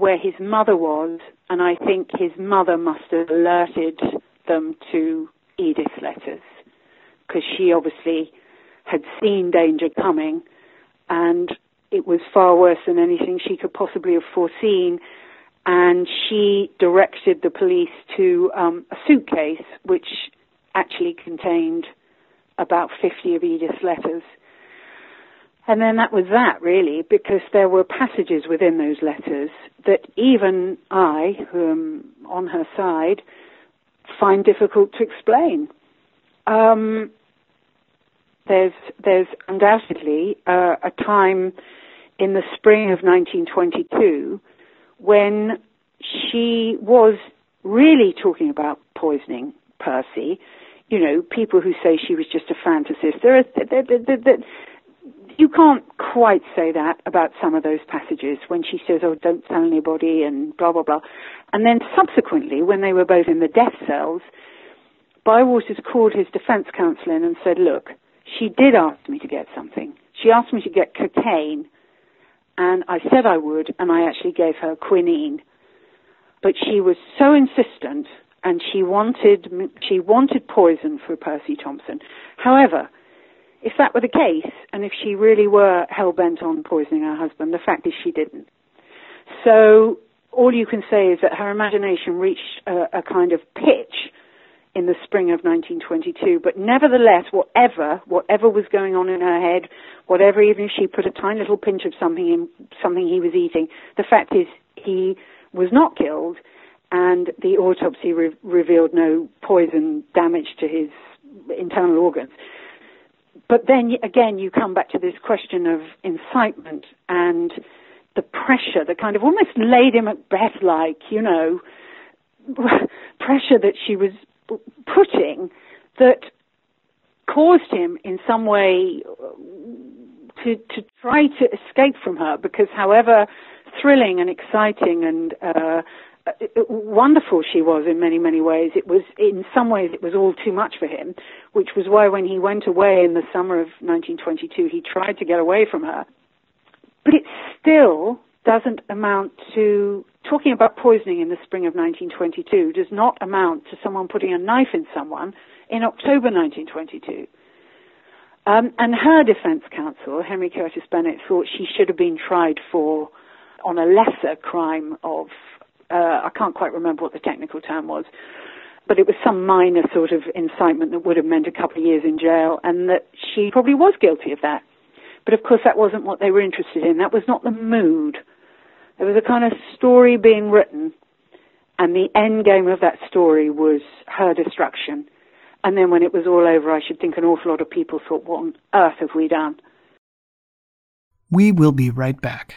where his mother was. And I think his mother must have alerted them to Edith's letters because she obviously had seen danger coming and it was far worse than anything she could possibly have foreseen. And she directed the police to um, a suitcase which actually contained about 50 of Edith's letters. And then that was that, really, because there were passages within those letters that even I, who am on her side, find difficult to explain. Um, there's, there's undoubtedly uh, a time in the spring of 1922 when she was really talking about poisoning Percy. You know, people who say she was just a fantasist. There are, there, there, there, you can't quite say that about some of those passages when she says, "Oh, don't tell anybody," and blah blah blah. And then subsequently, when they were both in the death cells, Bywaters called his defense counsel in and said, "Look, she did ask me to get something. She asked me to get cocaine and I said I would, and I actually gave her quinine. But she was so insistent, and she wanted she wanted poison for Percy Thompson. However, if that were the case, and if she really were hell bent on poisoning her husband, the fact is she didn't. So all you can say is that her imagination reached a, a kind of pitch in the spring of 1922. But nevertheless, whatever whatever was going on in her head, whatever even if she put a tiny little pinch of something in something he was eating, the fact is he was not killed, and the autopsy re- revealed no poison damage to his internal organs. But then again, you come back to this question of incitement and the pressure, the kind of almost Lady Macbeth like, you know, pressure that she was putting that caused him in some way to to try to escape from her because however thrilling and exciting and uh, wonderful she was in many many ways it was in some ways it was all too much for him which was why when he went away in the summer of 1922 he tried to get away from her but it still doesn't amount to talking about poisoning in the spring of 1922 does not amount to someone putting a knife in someone in October 1922. Um, and her defense counsel, Henry Curtis Bennett, thought she should have been tried for on a lesser crime of uh, I can't quite remember what the technical term was, but it was some minor sort of incitement that would have meant a couple of years in jail, and that she probably was guilty of that. But of course, that wasn't what they were interested in. That was not the mood there was a kind of story being written, and the end game of that story was her destruction. And then when it was all over, I should think an awful lot of people thought, what on earth have we done? We will be right back.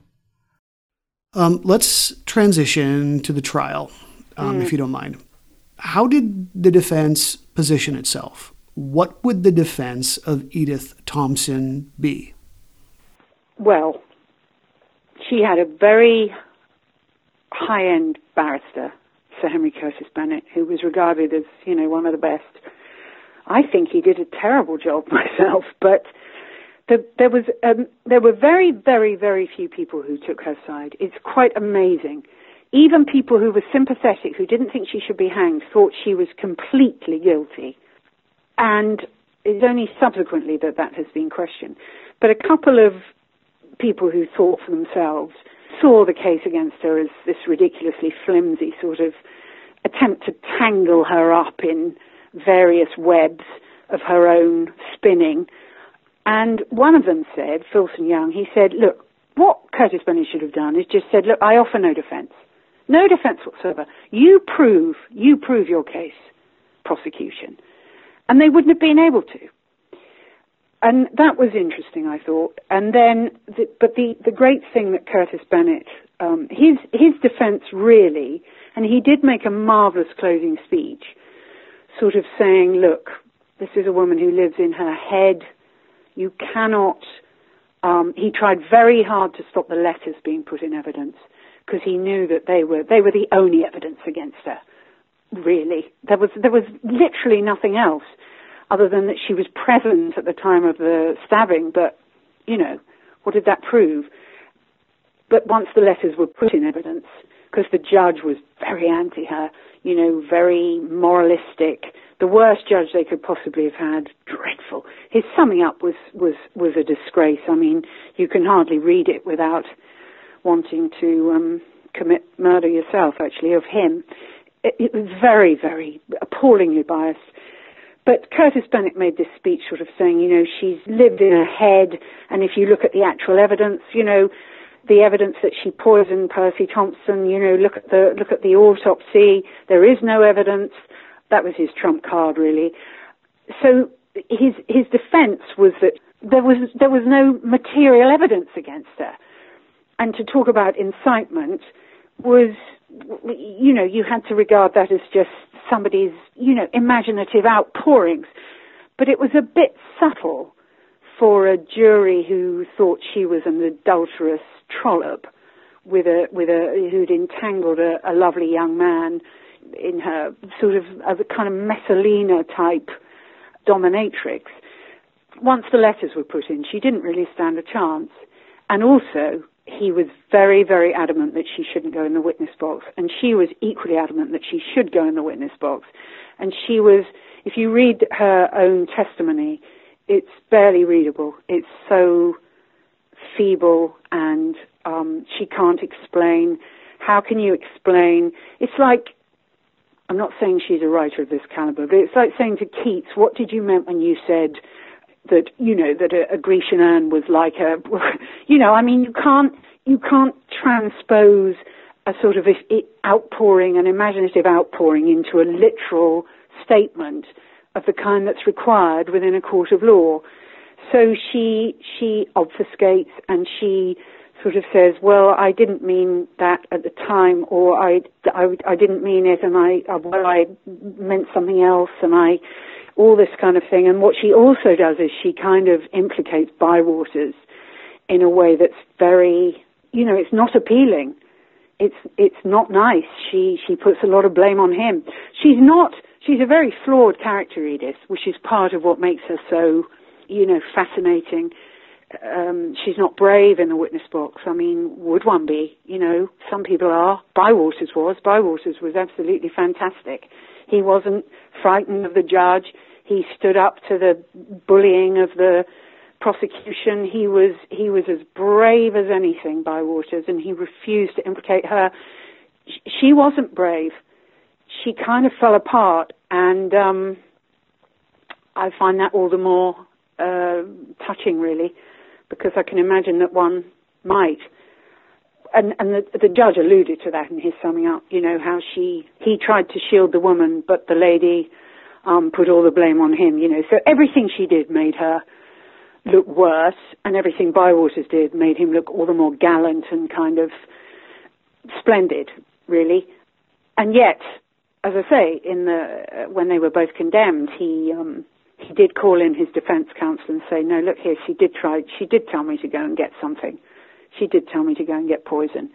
Um, let's transition to the trial, um, mm. if you don't mind. How did the defense position itself? What would the defense of Edith Thompson be? Well, she had a very high end barrister, Sir Henry Curtis Bennett, who was regarded as, you know, one of the best. I think he did a terrible job myself, but the, there was um, there were very, very, very few people who took her side. It's quite amazing. Even people who were sympathetic, who didn't think she should be hanged, thought she was completely guilty. And it's only subsequently that that has been questioned. But a couple of people who thought for themselves saw the case against her as this ridiculously flimsy sort of attempt to tangle her up in various webs of her own spinning and one of them said, Filson Young, he said, look, what Curtis Bennett should have done is just said, look, I offer no defense. No defense whatsoever. You prove, you prove your case, prosecution. And they wouldn't have been able to. And that was interesting, I thought. And then, the, but the, the great thing that Curtis Bennett, um, his, his defense really, and he did make a marvelous closing speech, sort of saying, look, this is a woman who lives in her head, you cannot. Um, he tried very hard to stop the letters being put in evidence because he knew that they were they were the only evidence against her. Really, there was there was literally nothing else other than that she was present at the time of the stabbing. But you know, what did that prove? But once the letters were put in evidence, because the judge was very anti her, you know, very moralistic, the worst judge they could possibly have had. Dreadful. His summing up was was was a disgrace. I mean, you can hardly read it without wanting to um, commit murder yourself. Actually, of him. it, it was very, very appallingly biased. But Curtis Bennett made this speech sort of saying, you know, she's lived in her head, and if you look at the actual evidence, you know, the evidence that she poisoned Percy Thompson, you know, look at the look at the autopsy, there is no evidence. That was his trump card really. So his his defense was that there was there was no material evidence against her. And to talk about incitement was you know, you had to regard that as just somebody's, you know, imaginative outpourings. But it was a bit subtle for a jury who thought she was an adulterous trollop with a with a who'd entangled a, a lovely young man in her sort of as a kind of Messalina type dominatrix. Once the letters were put in, she didn't really stand a chance. And also, he was very, very adamant that she shouldn't go in the witness box, and she was equally adamant that she should go in the witness box. And she was, if you read her own testimony, it's barely readable. It's so feeble, and um, she can't explain. How can you explain? It's like I'm not saying she's a writer of this caliber, but it's like saying to Keats, "What did you mean when you said?" that you know that a, a Grecian urn was like a you know I mean you can't you can't transpose a sort of outpouring an imaginative outpouring into a literal statement of the kind that's required within a court of law so she she obfuscates and she sort of says well I didn't mean that at the time or I, I, I didn't mean it and I uh, well I meant something else and I all this kind of thing. And what she also does is she kind of implicates Bywaters in a way that's very, you know, it's not appealing. It's it's not nice. She she puts a lot of blame on him. She's not. She's a very flawed character, Edith, which is part of what makes her so, you know, fascinating. Um, she's not brave in the witness box. I mean, would one be? You know, some people are. Bywaters was. Bywaters was absolutely fantastic. He wasn't frightened of the judge. He stood up to the bullying of the prosecution. He was he was as brave as anything Bywaters, and he refused to implicate her. She wasn't brave. She kind of fell apart, and um, I find that all the more uh, touching, really, because I can imagine that one might and, and the, the judge alluded to that in his summing up. You know how she he tried to shield the woman, but the lady um, put all the blame on him. You know, so everything she did made her look worse, and everything Bywaters did made him look all the more gallant and kind of splendid, really. And yet, as I say, in the uh, when they were both condemned, he um, he did call in his defence counsel and say, "No, look here, she did try. She did tell me to go and get something." She did tell me to go and get poison.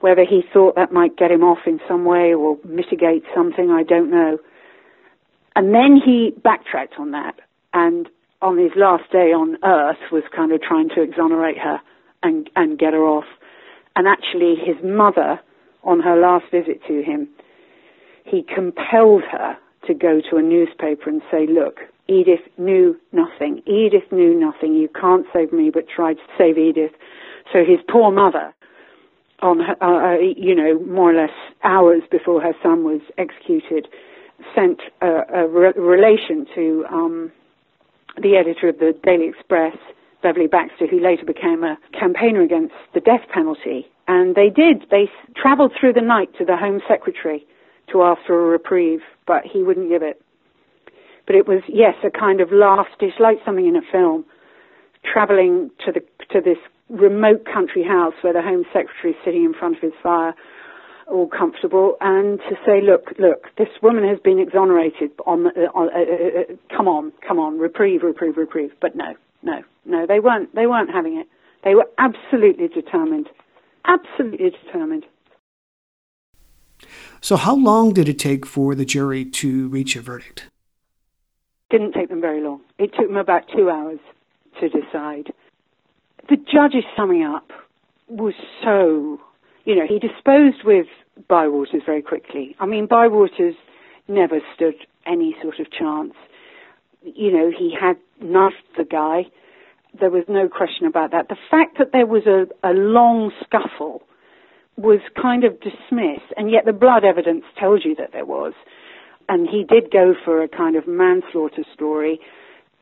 Whether he thought that might get him off in some way or mitigate something, I don't know. And then he backtracked on that and on his last day on earth was kind of trying to exonerate her and, and get her off. And actually his mother, on her last visit to him, he compelled her to go to a newspaper and say, look, Edith knew nothing. Edith knew nothing. You can't save me, but try to save Edith. So his poor mother, on her, uh, uh, you know, more or less hours before her son was executed, sent a, a re- relation to um, the editor of the Daily Express, Beverley Baxter, who later became a campaigner against the death penalty. And they did. They traveled through the night to the Home Secretary to ask for a reprieve, but he wouldn't give it. But it was, yes, a kind of last, it's like something in a film, traveling to the to this remote country house where the Home Secretary is sitting in front of his fire, all comfortable, and to say, look, look, this woman has been exonerated. On, uh, on uh, uh, uh, come on, come on, reprieve, reprieve, reprieve. But no, no, no, they weren't. They weren't having it. They were absolutely determined, absolutely determined. So, how long did it take for the jury to reach a verdict? Didn't take them very long. It took them about two hours to decide the judge's summing up was so, you know, he disposed with Bywaters very quickly. I mean, Bywaters never stood any sort of chance. You know, he had knifed the guy. There was no question about that. The fact that there was a, a long scuffle was kind of dismissed, and yet the blood evidence tells you that there was. And he did go for a kind of manslaughter story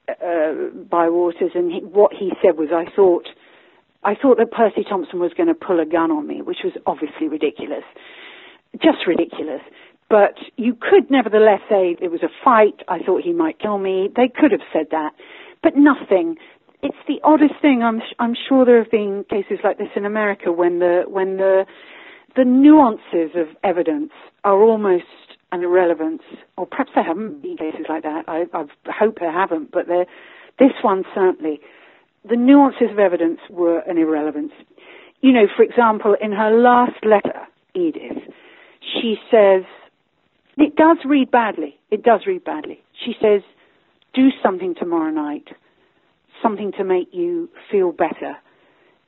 uh, Bywaters, and he, what he said was, "I thought, I thought that Percy Thompson was going to pull a gun on me, which was obviously ridiculous, just ridiculous." But you could nevertheless say it was a fight. I thought he might kill me. They could have said that, but nothing it's the oddest thing. I'm I'm sure there have been cases like this in America when the when the the nuances of evidence are almost an irrelevance, or perhaps there haven't been cases like that. I, I hope there haven't, but there, this one certainly. The nuances of evidence were an irrelevance. You know, for example, in her last letter, Edith, she says, it does read badly. It does read badly. She says, do something tomorrow night something to make you feel better.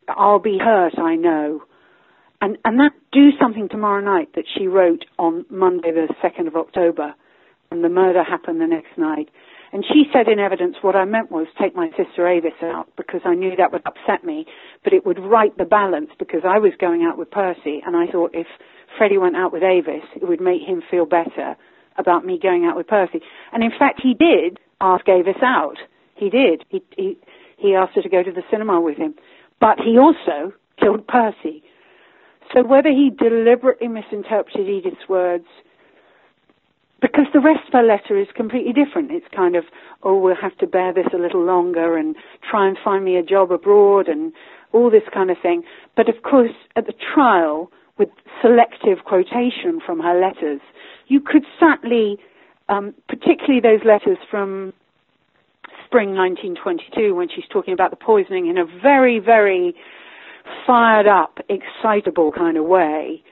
I'll be hurt, I know. And, and that do something tomorrow night that she wrote on Monday the 2nd of October, and the murder happened the next night. And she said in evidence what I meant was take my sister Avis out because I knew that would upset me, but it would right the balance because I was going out with Percy, and I thought if Freddie went out with Avis, it would make him feel better about me going out with Percy. And in fact, he did ask Avis out. He did. He, he, he asked her to go to the cinema with him. But he also killed Percy. So whether he deliberately misinterpreted Edith's words, because the rest of her letter is completely different. It's kind of, oh, we'll have to bear this a little longer and try and find me a job abroad and all this kind of thing. But of course, at the trial, with selective quotation from her letters, you could certainly, um, particularly those letters from spring 1922 when she's talking about the poisoning in a very, very fired up, excitable kind of way,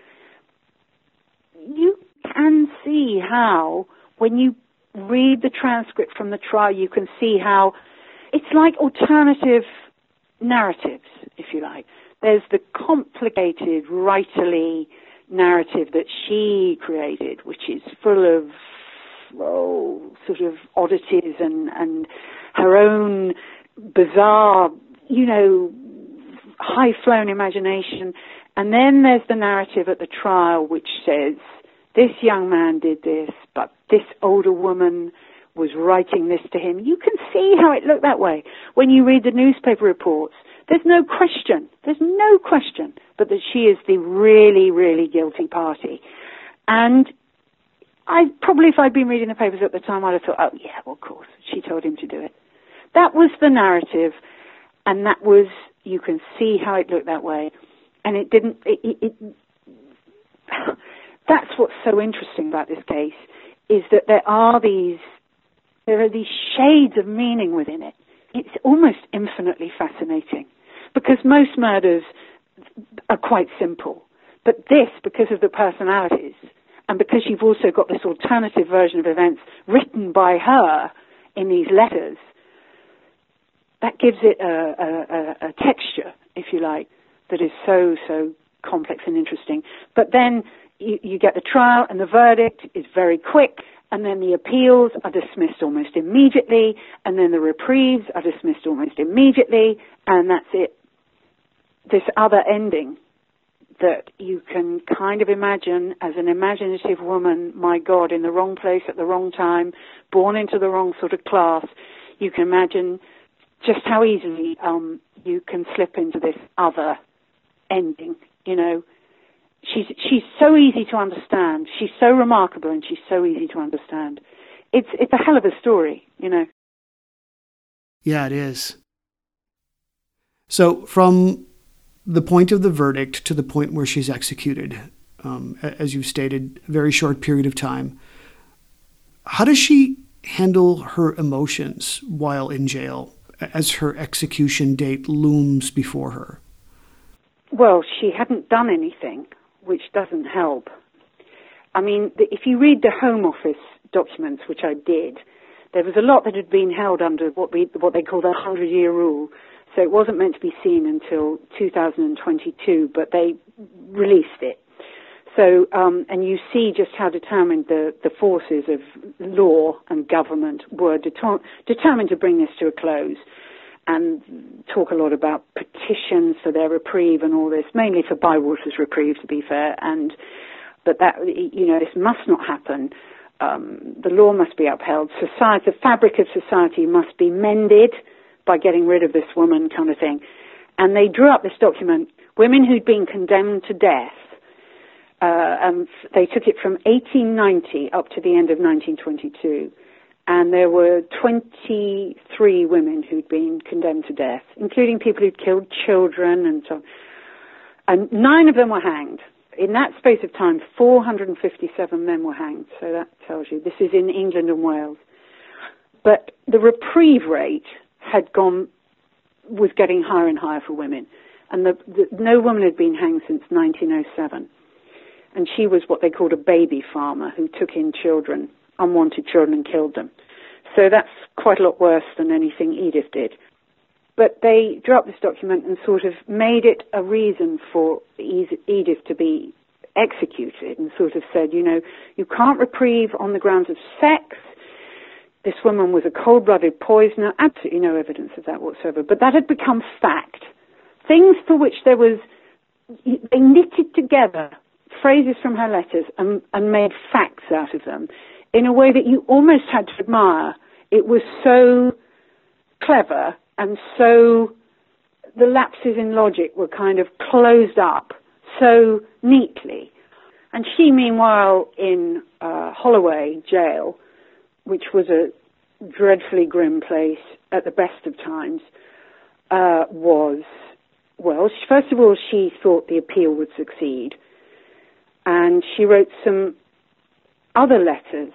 you can see how, when you read the transcript from the trial, you can see how it's like alternative narratives, if you like. There's the complicated, writerly narrative that she created, which is full of oh, sort of oddities and, and her own bizarre, you know, high flown imagination. And then there's the narrative at the trial which says, this young man did this, but this older woman was writing this to him. You can see how it looked that way when you read the newspaper reports. There's no question, there's no question, but that she is the really, really guilty party. And I probably, if I'd been reading the papers at the time, I'd have thought, oh yeah, well, of course, she told him to do it. That was the narrative, and that was you can see how it looked that way, and it didn't. It, it, it, that's what's so interesting about this case is that there are these there are these shades of meaning within it. It's almost infinitely fascinating because most murders are quite simple, but this, because of the personalities, and because you've also got this alternative version of events written by her in these letters, that gives it a, a, a, texture, if you like, that is so, so complex and interesting. But then you, you get the trial and the verdict is very quick, and then the appeals are dismissed almost immediately, and then the reprieves are dismissed almost immediately, and that's it. This other ending that you can kind of imagine as an imaginative woman, my God, in the wrong place at the wrong time, born into the wrong sort of class, you can imagine just how easily um, you can slip into this other ending. You know, she's she's so easy to understand. She's so remarkable, and she's so easy to understand. It's it's a hell of a story, you know. Yeah, it is. So from the point of the verdict to the point where she's executed, um, as you've stated, a very short period of time. How does she handle her emotions while in jail? As her execution date looms before her? Well, she hadn't done anything, which doesn't help. I mean, if you read the Home Office documents, which I did, there was a lot that had been held under what we what they call the hundred year rule. So it wasn't meant to be seen until 2022, but they released it. So, um, and you see just how determined the, the forces of law and government were deter- determined to bring this to a close. and talk a lot about petitions for their reprieve and all this, mainly for Bywaters' reprieve, to be fair, and but that you know this must not happen. Um, the law must be upheld. Society, the fabric of society must be mended by getting rid of this woman, kind of thing. And they drew up this document. Women who'd been condemned to death. Uh, and they took it from 1890 up to the end of 1922 and there were 23 women who'd been condemned to death, including people who'd killed children and so on. And nine of them were hanged. In that space of time, 457 men were hanged. So that tells you. This is in England and Wales. But the reprieve rate had gone, was getting higher and higher for women. And the, the, no woman had been hanged since 1907. And she was what they called a baby farmer who took in children unwanted children and killed them. So that's quite a lot worse than anything Edith did. But they dropped this document and sort of made it a reason for Edith to be executed and sort of said, you know, you can't reprieve on the grounds of sex. This woman was a cold blooded poisoner. Absolutely no evidence of that whatsoever. But that had become fact. Things for which there was, they knitted together phrases from her letters and, and made facts out of them in a way that you almost had to admire. It was so clever and so the lapses in logic were kind of closed up so neatly. And she, meanwhile, in uh, Holloway jail, which was a dreadfully grim place at the best of times, uh, was, well, first of all, she thought the appeal would succeed. And she wrote some other letters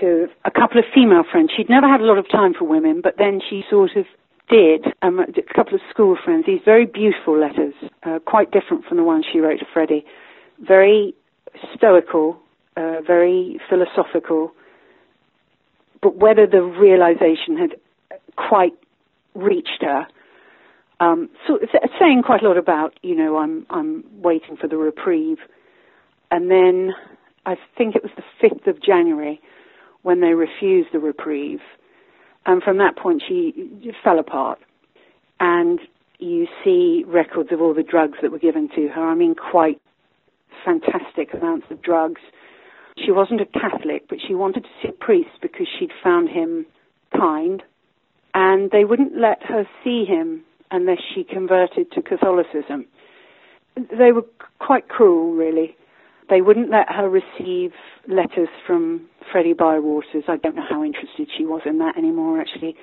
to a couple of female friends. She'd never had a lot of time for women, but then she sort of did. Um, a couple of school friends. These very beautiful letters, uh, quite different from the ones she wrote to Freddie. Very stoical, uh, very philosophical. But whether the realization had quite reached her, um, so saying quite a lot about, you know, I'm I'm waiting for the reprieve, and then I think it was the fifth of January when they refused the reprieve. And from that point, she fell apart. And you see records of all the drugs that were given to her. I mean, quite fantastic amounts of drugs. She wasn't a Catholic, but she wanted to see a priest because she'd found him kind. And they wouldn't let her see him unless she converted to Catholicism. They were quite cruel, really. They wouldn't let her receive letters from Freddie Bywaters. I don't know how interested she was in that anymore, actually.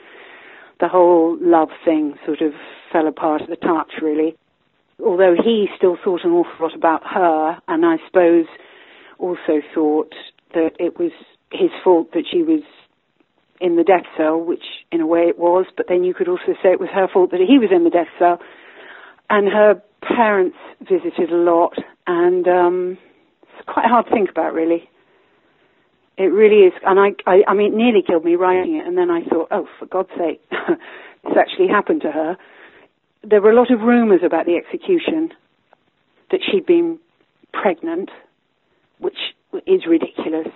The whole love thing sort of fell apart at the touch, really. Although he still thought an awful lot about her, and I suppose also thought that it was his fault that she was in the death cell, which in a way it was, but then you could also say it was her fault that he was in the death cell. And her parents visited a lot, and um, it's quite hard to think about, really. It really is, and I, I, I mean, it nearly killed me writing it, and then I thought, oh, for God's sake, this actually happened to her. There were a lot of rumours about the execution that she'd been pregnant, which is ridiculous,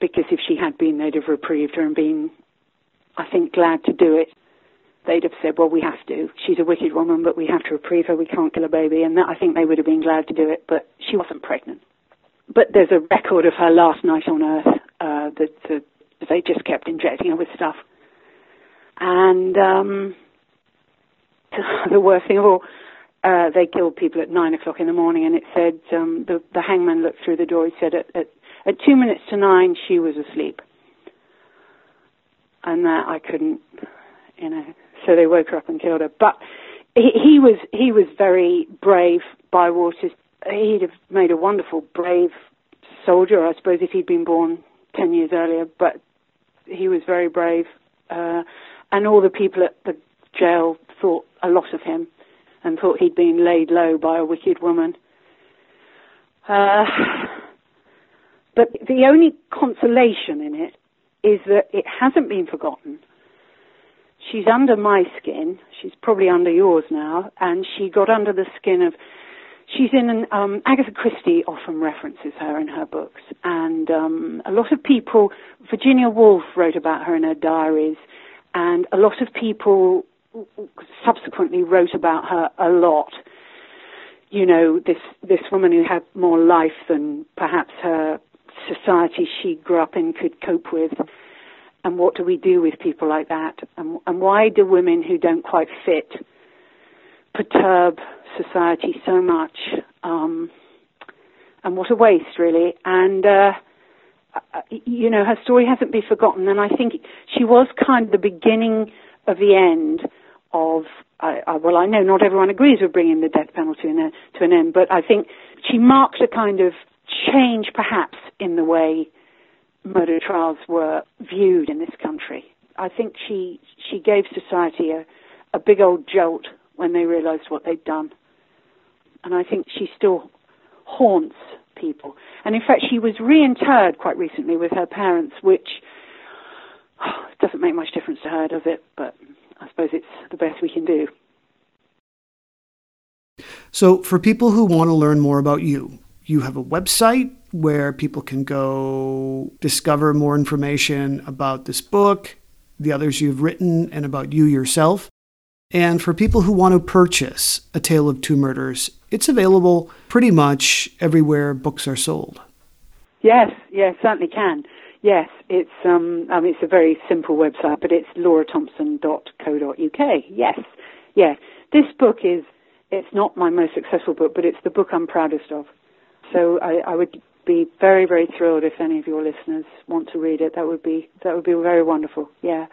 because if she had been, they'd have reprieved her and been, I think, glad to do it. They'd have said, well, we have to. She's a wicked woman, but we have to reprieve her. We can't kill a baby. And that, I think they would have been glad to do it, but she wasn't pregnant but there's a record of her last night on Earth uh, that, that they just kept injecting her with stuff. And um, the worst thing of all, uh, they killed people at nine o'clock in the morning, and it said um, the, the hangman looked through the door. He said at, at, at two minutes to nine she was asleep, and that I couldn't, you know. So they woke her up and killed her. But he, he was he was very brave. Bywaters he'd have made a wonderful, brave soldier, I suppose, if he'd been born 10 years earlier, but he was very brave. Uh, and all the people at the jail thought a lot of him and thought he'd been laid low by a wicked woman. Uh, but the only consolation in it is that it hasn't been forgotten. She's under my skin. She's probably under yours now. And she got under the skin of She's in an, um, Agatha Christie often references her in her books, and um, a lot of people, Virginia Woolf wrote about her in her diaries, and a lot of people subsequently wrote about her a lot. You know, this this woman who had more life than perhaps her society she grew up in could cope with. And what do we do with people like that? And, and why do women who don't quite fit perturb society so much? Um, and what a waste, really. And uh, uh, you know, her story hasn't been forgotten, and I think she was kind of the beginning of the end of. Uh, well, I know not everyone agrees with bringing the death penalty a, to an end, but I think she marked a kind of change, perhaps, in the way murder trials were viewed in this country. I think she she gave society a, a big old jolt when they realised what they'd done, and I think she still haunts people. And in fact, she was reinterred quite recently with her parents, which oh, doesn't make much difference to her, does it? But I suppose it's the best we can do. So, for people who want to learn more about you, you have a website where people can go discover more information about this book, the others you've written, and about you yourself. And for people who want to purchase A Tale of Two Murders, it's available pretty much everywhere books are sold. Yes, yes, certainly can. Yes, it's um, I mean, it's a very simple website, but it's laurathompson.co.uk. Yes, yes. This book is it's not my most successful book, but it's the book I'm proudest of. So I, I would be very, very thrilled if any of your listeners want to read it. That would be that would be very wonderful. Yeah.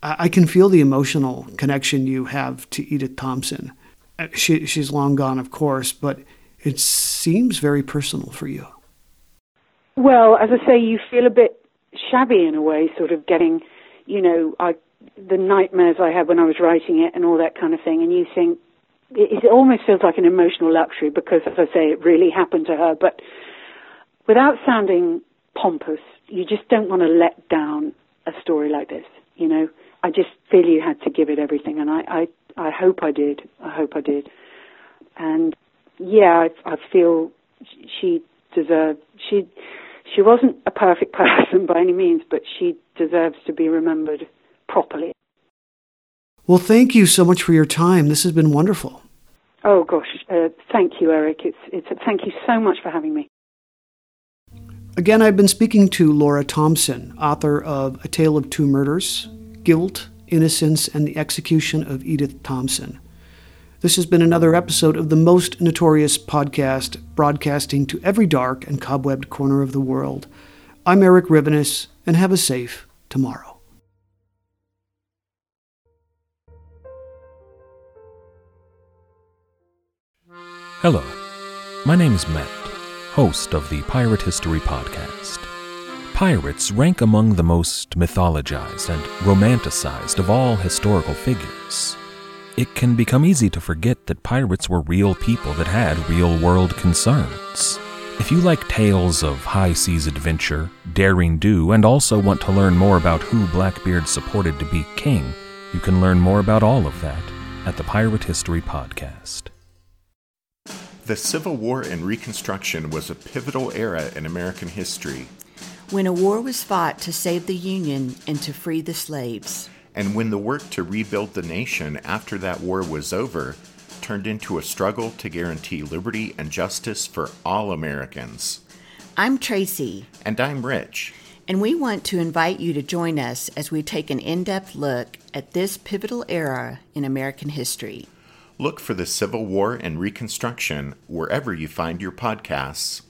I can feel the emotional connection you have to Edith Thompson. Uh, she, she's long gone, of course, but it seems very personal for you. Well, as I say, you feel a bit shabby in a way, sort of getting, you know, I, the nightmares I had when I was writing it and all that kind of thing, and you think it, it almost feels like an emotional luxury because, as I say, it really happened to her. But without sounding pompous, you just don't want to let down a story like this, you know. I just feel you had to give it everything, and I, I, I hope I did. I hope I did. And yeah, I, I feel she deserved. She, she wasn't a perfect person by any means, but she deserves to be remembered properly. Well, thank you so much for your time. This has been wonderful. Oh gosh, uh, thank you, Erik. It's it's thank you so much for having me. Again, I've been speaking to Laura Thompson, author of A Tale of Two Murders, Guilt, Innocence, and the Execution of Edith Thompson. This has been another episode of the Most Notorious podcast, broadcasting to every dark and cobwebbed corner of the world. I'm Erik Rivenes, and have a safe tomorrow. Hello, my name is Matt, host of the Pirate History Podcast. Pirates rank among the most mythologized and romanticized of all historical figures. It can become easy to forget that pirates were real people that had real world concerns. If you like tales of high seas adventure, daring do, and also want to learn more about who Blackbeard supported to be king, you can learn more about all of that at the Pirate History Podcast. The Civil War and Reconstruction was a pivotal era in American history when a war was fought to save the Union and to free the slaves. And when the work to rebuild the nation after that war was over turned into a struggle to guarantee liberty and justice for all Americans. I'm Tracy. And I'm Rich. And we want to invite you to join us as we take an in depth look at this pivotal era in American history. Look for the Civil War and Reconstruction wherever you find your podcasts.